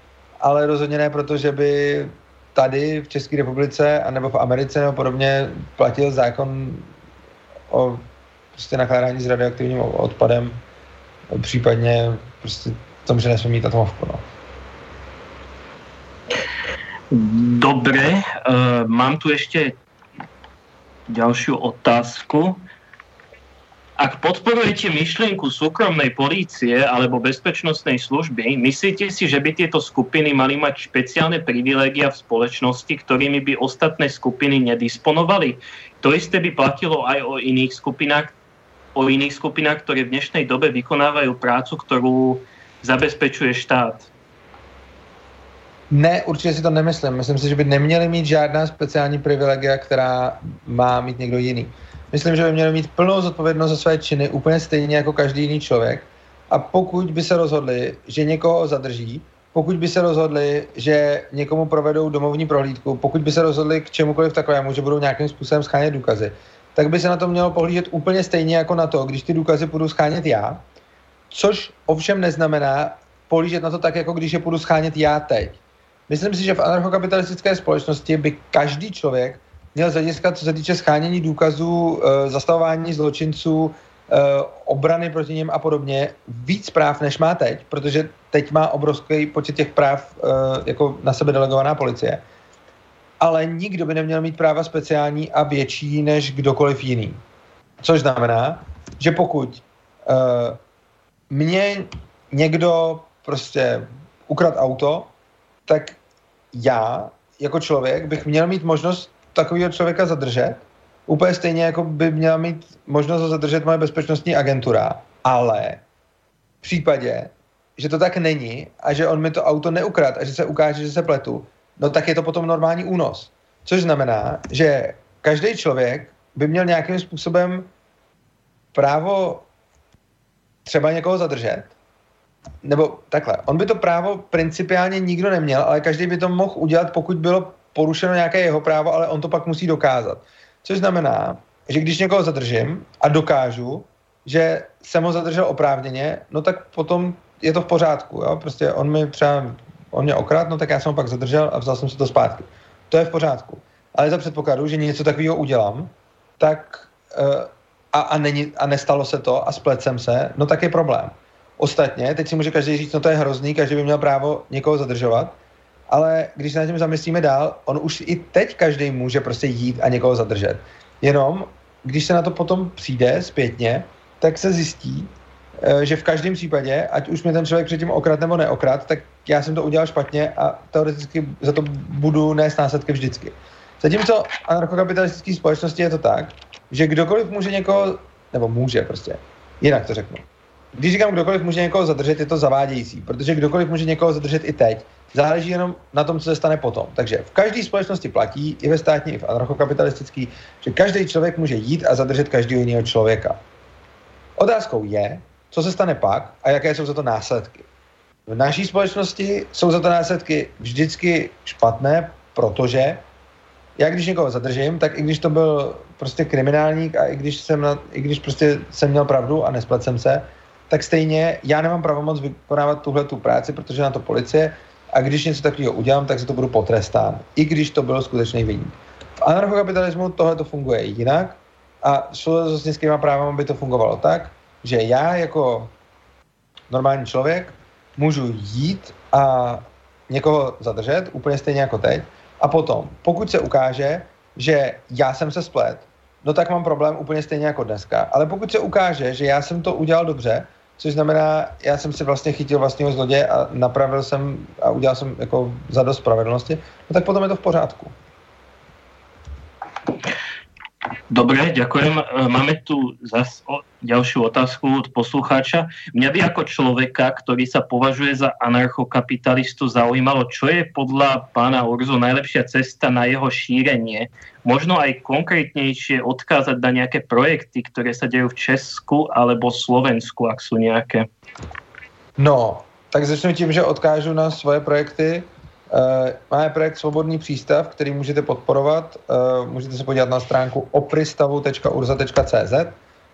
ale rozhodně ne, protože by tady v České republice anebo v Americe nebo podobně platil zákon o prostě nakládání s radioaktivním odpadem, případně prostě tom, že nesmí mít atomovku. No. Dobre, uh, mám tu ešte ďalšiu otázku. Ak podporujete myšlienku súkromnej polície alebo bezpečnostnej služby, myslíte si, že by tieto skupiny mali mať špeciálne privilégia v spoločnosti, ktorými by ostatné skupiny nedisponovali? To isté by platilo aj o iných skupinách, o iných skupinách, ktoré v dnešnej dobe vykonávajú prácu, ktorú zabezpečuje štát. Ne, určitě si to nemyslím. Myslím si, že by neměli mít žádná speciální privilegia, která má mít někdo jiný. Myslím, že by měli mít plnou zodpovědnost za své činy, úplně stejně jako každý jiný člověk. A pokud by se rozhodli, že někoho zadrží, pokud by se rozhodli, že někomu provedou domovní prohlídku, pokud by se rozhodli k čemukoliv takovému, že budou nějakým způsobem schánět důkazy, tak by se na to mělo pohlížet úplně stejně jako na to, když ty důkazy budu schánět já, což ovšem neznamená pohlížet na to tak, jako když je budu schánět já teď. Myslím si, že v anarchokapitalistické společnosti by každý člověk měl z hlediska, co se týče schánění důkazů, e, zastavování zločinců, e, obrany proti ním a podobně, víc práv, než má teď, protože teď má obrovský počet těch práv e, jako na sebe delegovaná policie. Ale nikdo by neměl mít práva speciální a větší než kdokoliv jiný. Což znamená, že pokud e, mě někdo prostě ukrad auto, tak já jako člověk bych měl mít možnost takového člověka zadržet, úplně stejně jako by měla mít možnost ho zadržet moje bezpečnostní agentura, ale v případě, že to tak není a že on mi to auto neukrad a že se ukáže, že se pletu, no tak je to potom normální únos. Což znamená, že každý člověk by měl nějakým způsobem právo třeba někoho zadržet, nebo takhle, on by to právo principiálně nikdo neměl, ale každý by to mohl udělat, pokud bylo porušeno nějaké jeho právo, ale on to pak musí dokázat. Což znamená, že když někoho zadržím a dokážu, že jsem ho zadržel oprávněně, no tak potom je to v pořádku. Jo? Prostě on mi třeba, on mě okrát, no tak já jsem ho pak zadržel a vzal jsem si to zpátky. To je v pořádku. Ale za předpokladu, že něco takového udělám, tak uh, a, a, není, a nestalo se to a splet jsem se, no tak je problém. Ostatně, teď si může každý říct, no to je hrozný, každý by měl právo někoho zadržovat, ale když se na tím zamyslíme dál, on už i teď každý může prostě jít a někoho zadržet. Jenom, když se na to potom přijde zpětně, tak se zjistí, eh, že v každém případě, ať už mě ten člověk předtím okrat nebo neokrat, tak já jsem to udělal špatně a teoreticky za to budu nést následky vždycky. Zatímco anarchokapitalistické společnosti je to tak, že kdokoliv může někoho, nebo může prostě, jinak to řeknu, když říkám kdokoliv může někoho zadržet, je to zavádějící, protože kdokoliv může někoho zadržet i teď. Záleží jenom na tom, co se stane potom. Takže v každé společnosti platí, i ve státní, i v anarchokapitalistický, že každý člověk může jít a zadržet každého jiného člověka. Otázkou je, co se stane pak a jaké jsou za to následky. V naší společnosti jsou za to následky vždycky špatné, protože já když někoho zadržím, tak i když to byl prostě kriminálník a i když jsem, na, i když prostě jsem měl pravdu a nesplet jsem se, tak stejně já nemám pravomoc vykonávat tuhle tu práci, protože na to policie a když něco takového udělám, tak se to budu potrestán, i když to byl skutečný vyník. V anarchokapitalismu tohle to funguje jinak a s vlastnickýma právama by to fungovalo tak, že já jako normální člověk můžu jít a někoho zadržet, úplně stejně jako teď, a potom, pokud se ukáže, že já jsem se splet, no tak mám problém úplně stejně jako dneska. Ale pokud se ukáže, že já jsem to udělal dobře, což znamená, já jsem si vlastně chytil vlastního zloděje a napravil jsem a udělal jsem jako za dost spravedlnosti, no tak potom je to v pořádku. Dobre, ďakujem. E, máme tu zase ďalšiu otázku od poslucháča. Mňa by ako človeka, ktorý sa považuje za anarchokapitalistu, zaujímalo, čo je podľa pána Urzu najlepšia cesta na jeho šírenie. Možno aj konkrétnejšie odkázať na nejaké projekty, ktoré sa dejú v Česku alebo Slovensku, ak sú nejaké. No, tak začnu tím, že odkážu na svoje projekty máme projekt Svobodný přístav, který můžete podporovat. Uh, můžete se podívat na stránku opristavu.urza.cz.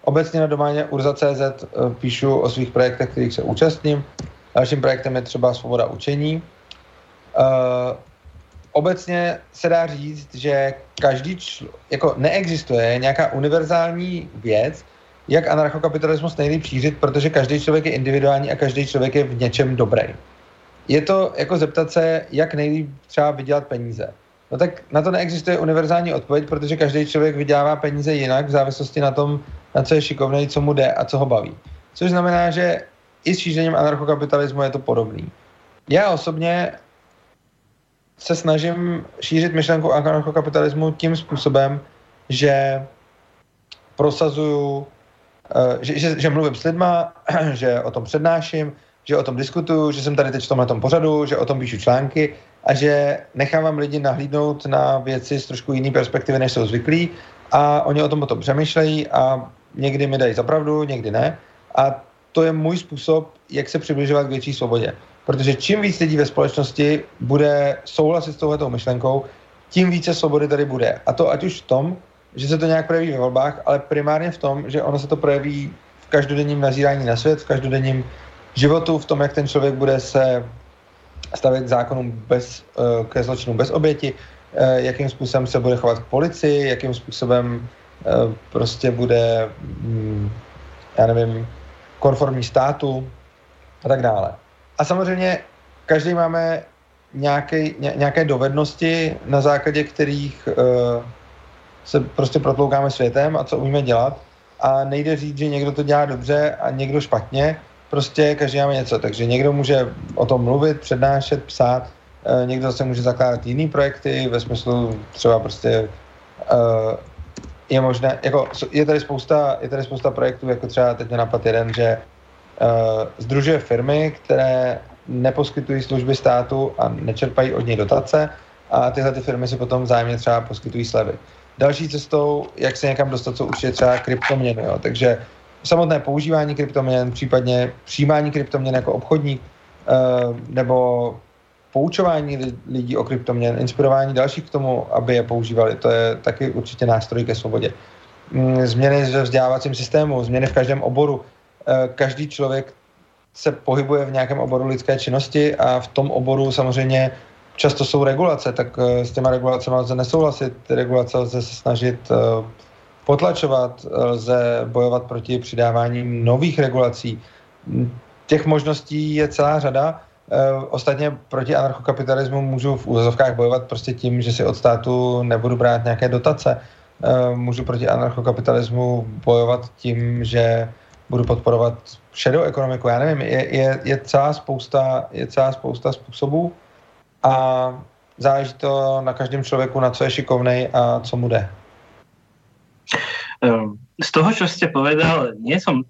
Obecně na doméně urza.cz eh, píšu o svých projektech, kterých se účastním. Dalším projektem je třeba Svoboda učení. Obecně se dá říct, že každý čl- jako neexistuje nějaká univerzální věc, jak anarchokapitalismus nejlíp šířit, protože každý člověk je individuální a každý člověk je v něčem dobrý. Je to jako zeptat se, jak nejlíp třeba vydělat peníze. No tak na to neexistuje univerzální odpověď, protože každý člověk vydělává peníze jinak v závislosti na tom, na co je šikovný, co mu jde a co ho baví. Což znamená, že i s šířením anarchokapitalismu je to podobný. Já osobně se snažím šířit myšlenku anarchokapitalismu tím způsobem, že prosazuju, eh, že, že, že mluvím s lidma, [CLEARS THROAT] že o tom přednáším, že o tom diskutuju, že jsem tady teď v tomhle pořadu, že o tom píšu články a že nechávám lidi nahlídnout na věci z trošku jiné perspektivy, než jsou zvyklí a oni o tom potom přemýšlejí a někdy mi dají zapravdu, někdy ne. A to je můj způsob, jak se přibližovat k větší svobodě. Protože čím víc lidí ve společnosti bude souhlasit s touhletou myšlenkou, tím více svobody tady bude. A to ať už v tom, že se to nějak projeví ve volbách, ale primárně v tom, že ono se to projeví v každodenním nazírání na svět, v každodenním životu, v tom, jak ten člověk bude se stavět zákonům bez, eh, ke zločinu bez oběti, eh, jakým způsobem se bude chovat k policii, jakým způsobem eh, prostě bude, mm, já nevím, konformní státu a tak dále. A samozřejmě každý máme nějaké, nějaké dovednosti, na základě kterých se prostě protloukáme světem a co umíme dělat. A nejde říct, že někdo to dělá dobře a někdo špatně, prostě každý máme něco. Takže někdo může o tom mluvit, přednášet, psát, e, někdo zase může zakládat jiný projekty, ve smyslu třeba prostě e, je možné, jako je tady spousta, je tady spousta projektů, jako třeba teď mě napad jeden, že e, združuje firmy, které neposkytují služby státu a nečerpají od něj dotace a tyhle ty firmy si potom vzájemně třeba poskytují slevy. Další cestou, jak se někam dostat, jsou určitě třeba kryptoměny. Jo. Takže samotné používání kryptoměn, případně přijímání kryptoměn jako obchodník, eh, nebo poučování lidí o kryptoměn, inspirování dalších k tomu, aby je používali, to je taky určitě nástroj ke svobodě. Mm, změny ve vzdělávacím systému, změny v každém oboru. Eh, každý člověk se pohybuje v nějakém oboru lidské činnosti a v tom oboru samozřejmě často jsou regulace, tak eh, s těma regulacemi lze nesouhlasit. Regulace lze se snažit potlačovat, lze bojovat proti přidávání nových regulací. Těch možností je celá řada. Eh, ostatně proti anarchokapitalismu můžu v úzovkách bojovat prostě tím, že si od státu nebudu brát nějaké dotace. Eh, můžu proti anarchokapitalismu bojovat tím, že budu podporovat šedou ekonomiku. Já nevím, je, je, je, celá spousta, je celá spousta způsobů a záleží to na každém člověku, na co je šikovnej a co mu jde. Ehm, z toho, čo ste povedal, nie som,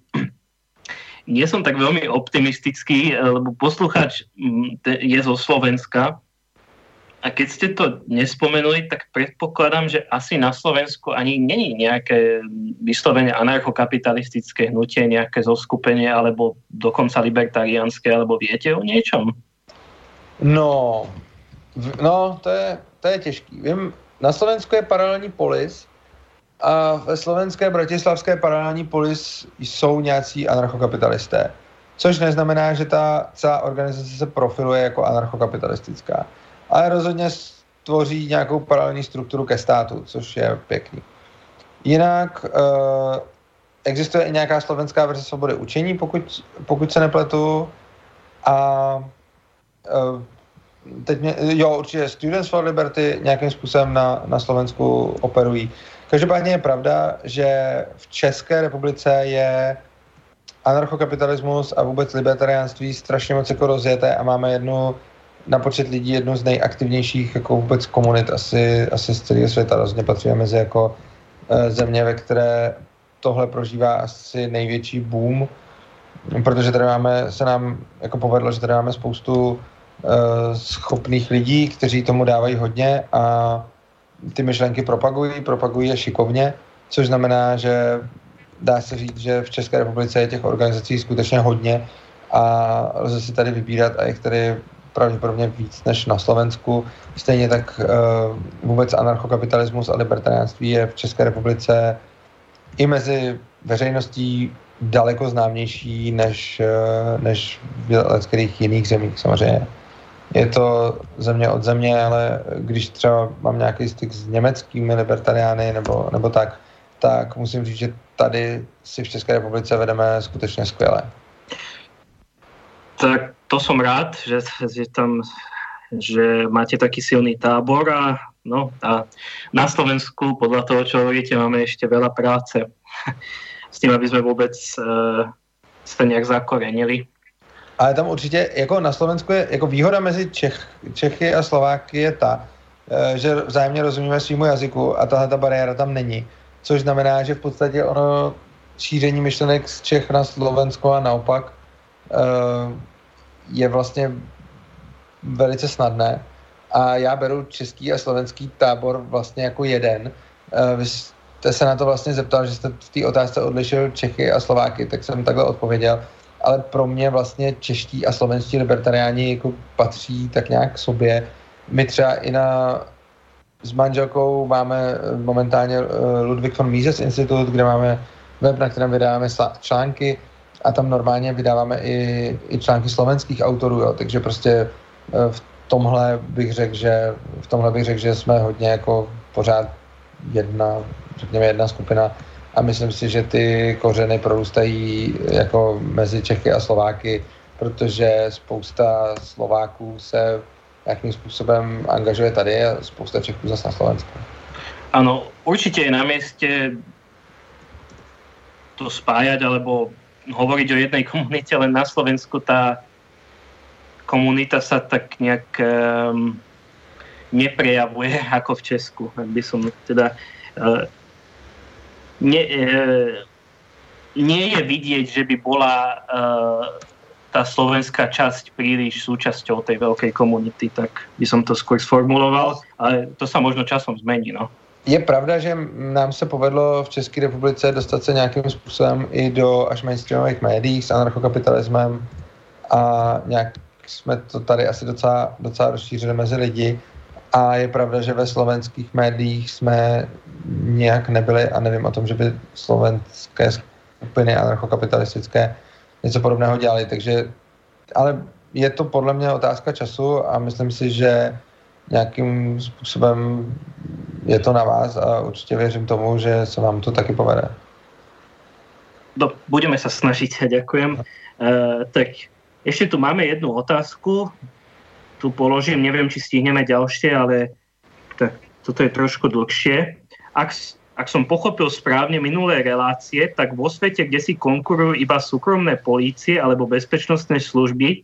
nie som tak veľmi optimistický, lebo posluchač mm, je zo Slovenska a keď ste to nespomenuli, tak predpokladám, že asi na Slovensku ani není nejaké vyslovene anarchokapitalistické hnutie, nejaké zoskupenie alebo dokonca libertariánske, alebo viete o niečom? No, no to je, to je těžký. Vím, na Slovensku je paralelní polis, a ve slovenské bratislavské paralelní polis jsou nějací anarchokapitalisté. Což neznamená, že ta celá organizace se profiluje jako anarchokapitalistická. Ale rozhodně tvoří nějakou paralelní strukturu ke státu, což je pěkný. Jinak uh, existuje i nějaká slovenská verze svobody učení, pokud, pokud se nepletu. A uh, teď mě, jo, určitě Students for Liberty nějakým způsobem na, na Slovensku operují. Každopádně je pravda, že v České republice je anarchokapitalismus a vůbec libertariánství strašně moc jako rozjeté a máme jednu na počet lidí jednu z nejaktivnějších jako vůbec komunit asi, asi z celého světa. Rozhodně patříme mezi jako e, země, ve které tohle prožívá asi největší boom, protože tady máme, se nám jako povedlo, že tady máme spoustu e, schopných lidí, kteří tomu dávají hodně a ty myšlenky propagují, propagují je šikovně, což znamená, že dá se říct, že v České republice je těch organizací skutečně hodně a lze si tady vybírat a jich tady pravděpodobně víc než na Slovensku. Stejně tak uh, vůbec anarchokapitalismus a libertariánství je v České republice i mezi veřejností daleko známější než, uh, než v jiných zemích samozřejmě je to země od země, ale když třeba mám nějaký styk s německými libertariány nebo, nebo tak, tak musím říct, že tady si v České republice vedeme skutečně skvěle. Tak to som rád, že, že tam že máte taký silný tábor a, no, a na Slovensku podľa toho, čo hovoríte, máme ešte veľa práce [LAUGHS] s tím, aby jsme vůbec uh, se nějak zakorenili. Ale tam určitě, jako na Slovensku je, jako výhoda mezi Čech, Čechy a Slováky je ta, uh, že vzájemně rozumíme svýmu jazyku a tahle ta bariéra tam není. Což znamená, že v podstatě ono šíření myšlenek z Čech na Slovensko a naopak uh, je vlastně velice snadné. A já beru český a slovenský tábor vlastně jako jeden. Uh, vy jste se na to vlastně zeptal, že jste v té otázce odlišil Čechy a Slováky, tak jsem takhle odpověděl. Ale pro mě vlastně čeští a slovenští libertariáni jako patří tak nějak k sobě. My třeba i na s manželkou máme momentálně Ludwig von Mises Institut, kde máme web, na kterém vydáváme články a tam normálně vydáváme i, i články slovenských autorů, jo, takže prostě e, v tomhle bych řekl, že v tomhle bych řekl, že jsme hodně jako pořád jedna, řekněme jedna skupina a myslím si, že ty kořeny prorůstají jako mezi Čechy a Slováky, protože spousta Slováků se nějakým způsobem angažuje tady a spousta Čechů zase na Slovensku. Ano, určitě je na městě to spájať alebo hovoriť o jednej komunite, len na Slovensku tá komunita sa tak nejak um, neprejavuje ako v Česku. Ak by som teda uh, ne, uh, nie je vidieť, že by bola uh, tá slovenská časť príliš súčasťou tej veľkej komunity, tak by som to skôr sformuloval, ale to sa možno časom zmení. No. Je pravda, že nám se povedlo v České republice dostat se nějakým způsobem i do až mainstreamových médií s anarchokapitalismem a nějak jsme to tady asi docela, docela rozšířili mezi lidi. A je pravda, že ve slovenských médiích jsme nějak nebyli a nevím o tom, že by slovenské skupiny anarchokapitalistické něco podobného dělali. Takže, ale je to podle mě otázka času a myslím si, že nějakým způsobem je to na vás a určitě věřím tomu, že se vám to taky povede. No, budeme se snažit, [LAUGHS] ďakujem. Uh, tak ještě tu máme jednu otázku, tu položím, nevím, či stihneme ďalšie, ale tak, toto je trošku dlhšie. Ak, ak som pochopil správne minulé relácie, tak vo svete, kde si konkurujú iba súkromné polície alebo bezpečnostné služby,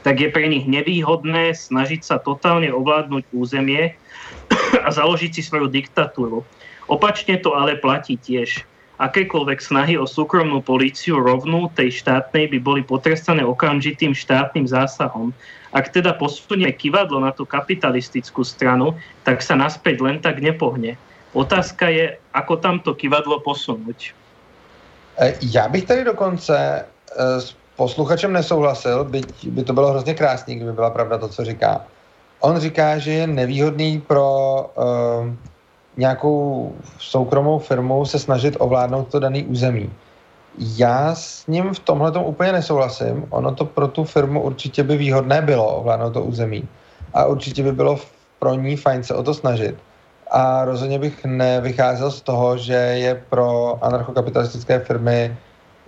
tak je pre nich nevýhodné snažiť sa totálne ovládnuť územie [COUGHS] a založiť si svoju diktatúru. Opačne to ale platí tiež. Akékoľvek snahy o súkromnú políciu rovnú tej štátnej by boli potrestané okamžitým štátnym zásahom. Ak teda posunieme kivadlo na tú kapitalistickú stranu, tak sa naspäť len tak nepohne. Otázka je, ako tam to kivadlo posunúť. E, já bych tady dokonce e, posluchačem nesouhlasil, byť by to bylo hrozně krásný, kdyby byla pravda to, co říká. On říká, že je nevýhodný pro uh, nějakou soukromou firmu se snažit ovládnout to daný území. Já s ním v tomhle tom úplně nesouhlasím. Ono to pro tu firmu určitě by výhodné bylo ovládnout to území. A určitě by bylo pro ní fajn se o to snažit. A rozhodně bych nevycházel z toho, že je pro anarchokapitalistické firmy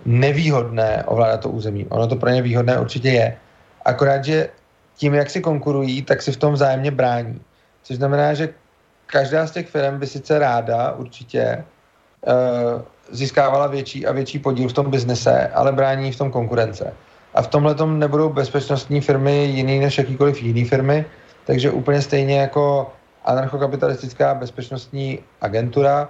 nevýhodné ovládat to území. Ono to pro ně výhodné určitě je. Akorát, že tím, jak si konkurují, tak si v tom vzájemně brání. Což znamená, že každá z těch firm by sice ráda určitě uh, získávala větší a větší podíl v tom biznese, ale brání v tom konkurence. A v tomhle tom nebudou bezpečnostní firmy jiný než jakýkoliv jiný firmy, takže úplně stejně jako anarchokapitalistická bezpečnostní agentura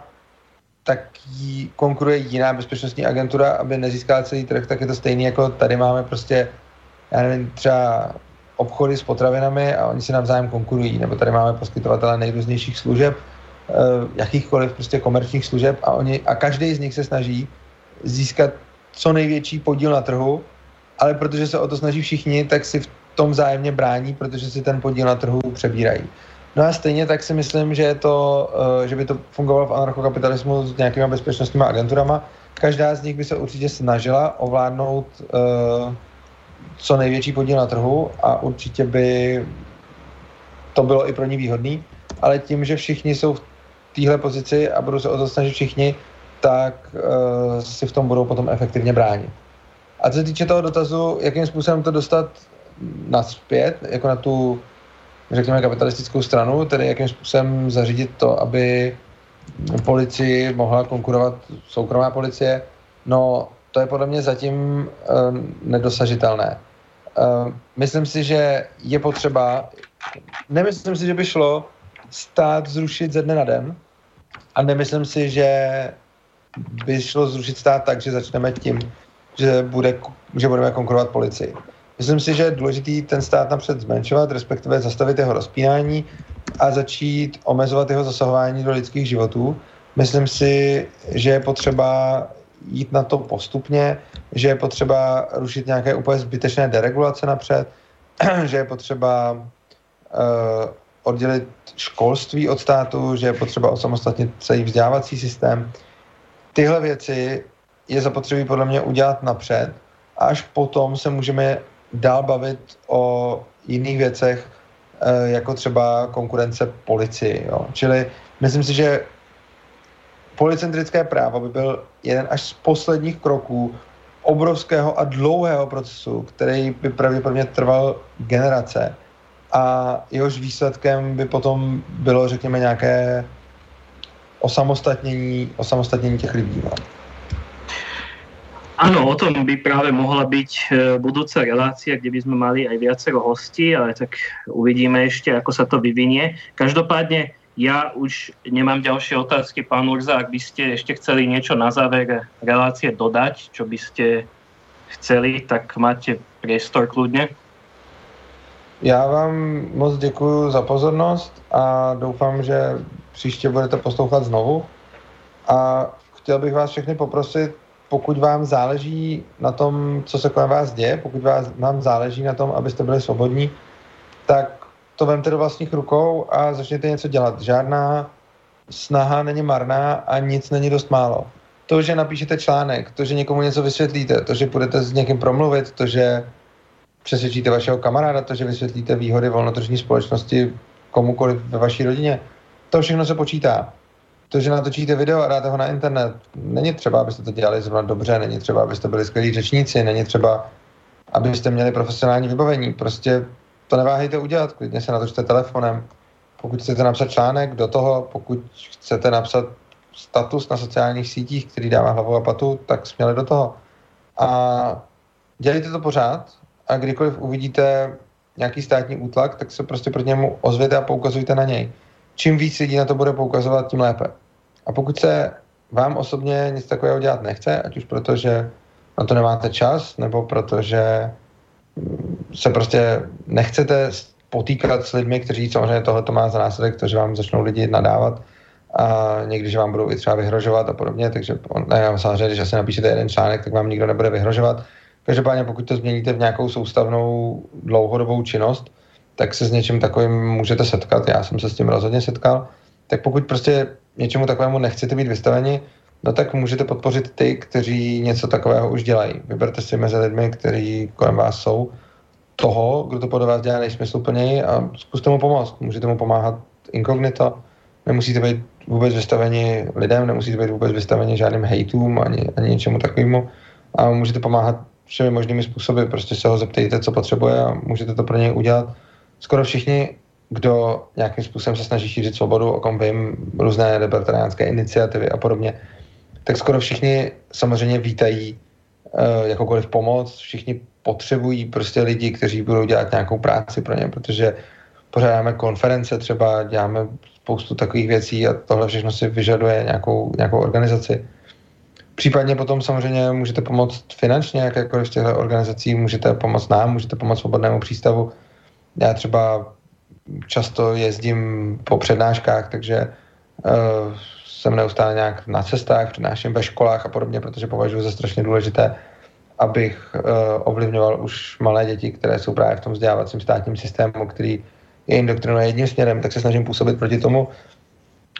tak jí konkuruje jiná bezpečnostní agentura, aby nezískala celý trh, tak je to stejný jako tady máme prostě, já nevím, třeba obchody s potravinami a oni si navzájem konkurují, nebo tady máme poskytovatele nejrůznějších služeb, jakýchkoliv prostě komerčních služeb a, oni, a každý z nich se snaží získat co největší podíl na trhu, ale protože se o to snaží všichni, tak si v tom vzájemně brání, protože si ten podíl na trhu přebírají. No a stejně tak si myslím, že, je to, eh, že by to fungovalo v anarchokapitalismu s nějakýma bezpečnostníma agenturama. Každá z nich by se určitě snažila ovládnout uh, co největší podíl na trhu a určitě by to bylo i pro ní výhodný, ale tím, že všichni jsou v téhle pozici a budou se o to snažit všichni, tak uh, si v tom budou potom efektivně bránit. A co se týče toho dotazu, jakým způsobem to dostat naspět, jako na tu, řekněme, kapitalistickou stranu, tedy jakým způsobem zařídit to, aby policii mohla konkurovat soukromá policie, no to je podle mě zatím uh, nedosažitelné. Uh, myslím si, že je potřeba, nemyslím si, že by šlo stát zrušit ze dne na den a nemyslím si, že by šlo zrušit stát tak, že začneme tím, že, bude, že budeme konkurovat policii. Myslím si, že je důležité ten stát napřed zmenšovat, respektive zastavit jeho rozpínání a začít omezovat jeho zasahování do lidských životů. Myslím si, že je potřeba jít na to postupně, že je potřeba rušit nějaké úplně zbytečné deregulace napřed, [CLEARS THROAT] že je potřeba uh, oddělit školství od státu, že je potřeba osamostatnit celý vzdělávací systém. Tyhle věci je zapotřebí podle mě udělat napřed až potom se můžeme dál bavit o jiných věcech, eh, jako třeba konkurence policii. Jo. Čili myslím si, že policentrické právo by byl jeden až z posledních kroků obrovského a dlouhého procesu, který by pravděpodobně trval generace a jehož výsledkem by potom bylo, řekněme, nějaké osamostatnění, osamostatnění těch lidí. No. Áno, o tom by práve mohla byť e, budúca relácia, kde by sme mali aj viacero hostí, ale tak uvidíme ešte, ako sa to vyvinie. Každopádne ja už nemám ďalšie otázky. Pán Urza, ak by ste ešte chceli niečo na záver relácie dodať, čo by ste chceli, tak máte priestor kľudne. Já vám moc děkuji za pozornost a doufám, že příště budete poslouchat znovu. A chtěl bych vás všechny poprosit, pokud vám záleží na tom, co se kolem vás děje, pokud vás, vám záleží na tom, abyste byli svobodní, tak to vemte do vlastních rukou a začněte něco dělat. Žádná snaha není marná a nic není dost málo. To, že napíšete článek, to, že někomu něco vysvětlíte, to, že budete s někým promluvit, to, že přesvědčíte vašeho kamaráda, to, že vysvětlíte výhody volnotržní společnosti komukoliv ve vaší rodině, to všechno se počítá to, že natočíte video a dáte ho na internet, není třeba, abyste to dělali zrovna dobře, není třeba, abyste byli skvělí řečníci, není třeba, abyste měli profesionální vybavení. Prostě to neváhejte udělat, klidně se natočte telefonem. Pokud chcete napsat článek do toho, pokud chcete napsat status na sociálních sítích, který dává hlavu a patu, tak směle do toho. A dělejte to pořád a kdykoliv uvidíte nějaký státní útlak, tak se prostě proti němu ozvěte a poukazujte na něj čím víc lidí na to bude poukazovat, tím lépe. A pokud se vám osobně nic takového dělat nechce, ať už proto, že na to nemáte čas, nebo protože se prostě nechcete potýkat s lidmi, kteří samozřejmě tohle to má za následek, to, že vám začnou lidi nadávat a někdy, že vám budou i třeba vyhrožovat a podobně, takže ne, já samozřejmě, když asi napíšete jeden článek, tak vám nikdo nebude vyhrožovat. Každopádně, pokud to změníte v nějakou soustavnou dlouhodobou činnost, tak se s něčím takovým můžete setkat. Já jsem se s tím rozhodně setkal. Tak pokud prostě něčemu takovému nechcete být vystaveni, no tak můžete podpořit ty, kteří něco takového už dělají. Vyberte si mezi lidmi, kteří kolem vás jsou, toho, kdo to podle vás dělá nejsmysluplněji a zkuste mu pomoct. Můžete mu pomáhat inkognito, nemusíte být vůbec vystaveni lidem, nemusíte být vůbec vystaveni žádným hejtům ani, ani něčemu takovému a můžete pomáhat všemi možnými způsoby. Prostě se ho zeptejte, co potřebuje a můžete to pro něj udělat skoro všichni, kdo nějakým způsobem se snaží šířit svobodu, o kom vím, různé libertariánské iniciativy a podobně, tak skoro všichni samozřejmě vítají uh, jakoukoliv pomoc, všichni potřebují prostě lidi, kteří budou dělat nějakou práci pro ně, protože pořádáme konference třeba, děláme spoustu takových věcí a tohle všechno si vyžaduje nějakou, nějakou organizaci. Případně potom samozřejmě můžete pomoct finančně, jakékoliv z těchto organizací, můžete pomoct nám, můžete pomoct svobodnému přístavu, já třeba často jezdím po přednáškách, takže uh, jsem neustále nějak na cestách, přednáším ve školách a podobně, protože považuji za strašně důležité, abych uh, ovlivňoval už malé děti, které jsou právě v tom vzdělávacím státním systému, který je indoktrinuje jedním směrem, tak se snažím působit proti tomu.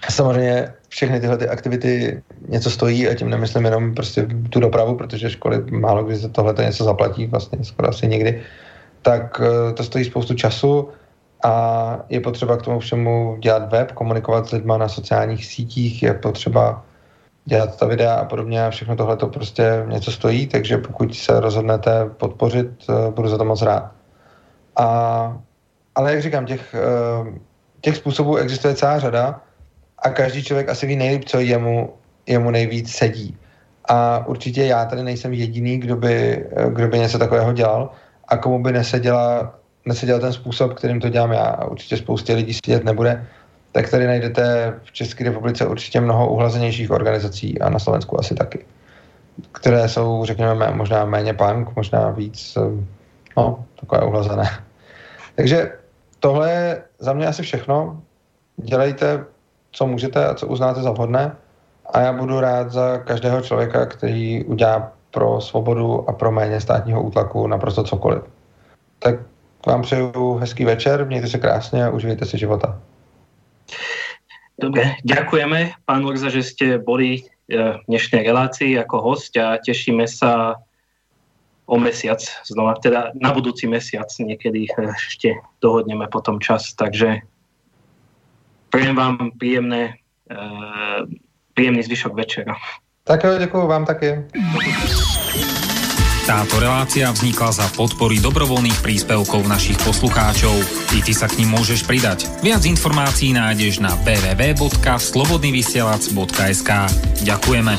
Samozřejmě všechny tyhle ty aktivity něco stojí a tím nemyslím jenom prostě tu dopravu, protože školy málo kdy za tohle něco zaplatí, vlastně skoro asi nikdy. Tak eh, to stojí spoustu času a je potřeba k tomu všemu dělat web, komunikovat s lidma na sociálních sítích, je potřeba dělat ta videa a podobně a všechno tohle to prostě něco stojí, takže pokud se rozhodnete podpořit, eh, budu za to moc rád. A, ale jak říkám, těch, eh, těch způsobů existuje celá řada a každý člověk asi ví nejlíp, co jemu, jemu nejvíc sedí. A určitě já tady nejsem jediný, kdo by, kdo by něco takového dělal a komu by neseděla, neseděl ten způsob, kterým to dělám já. A určitě spoustě lidí sedět nebude tak tady najdete v České republice určitě mnoho uhlazenějších organizací a na Slovensku asi taky, které jsou, řekněme, možná méně punk, možná víc, eh, no, takové uhlazené. [LAUGHS] Takže tohle je za mě asi všechno. Dělejte, co můžete a co uznáte za vhodné a já budu rád za každého člověka, který udělá pro svobodu a pro méně státního útlaku naprosto cokoliv. Tak vám přeju hezký večer, mějte se krásně a užijte si života. Dobre, ďakujeme, pán Urza, že ste boli v dnešnej relácii ako host a tešíme sa o mesiac znova, teda na budúci mesiac niekedy ešte dohodneme potom čas, takže prajem vám príjemné, príjemný zvyšok večera. Tak jo, děkuji vám taky. Táto relácia vznikla za podpory dobrovoľných príspevkov našich poslucháčov. I ty sa k ním môžeš pridať. Viac informácií nájdeš na www.slobodnyvysielac.sk Ďakujeme.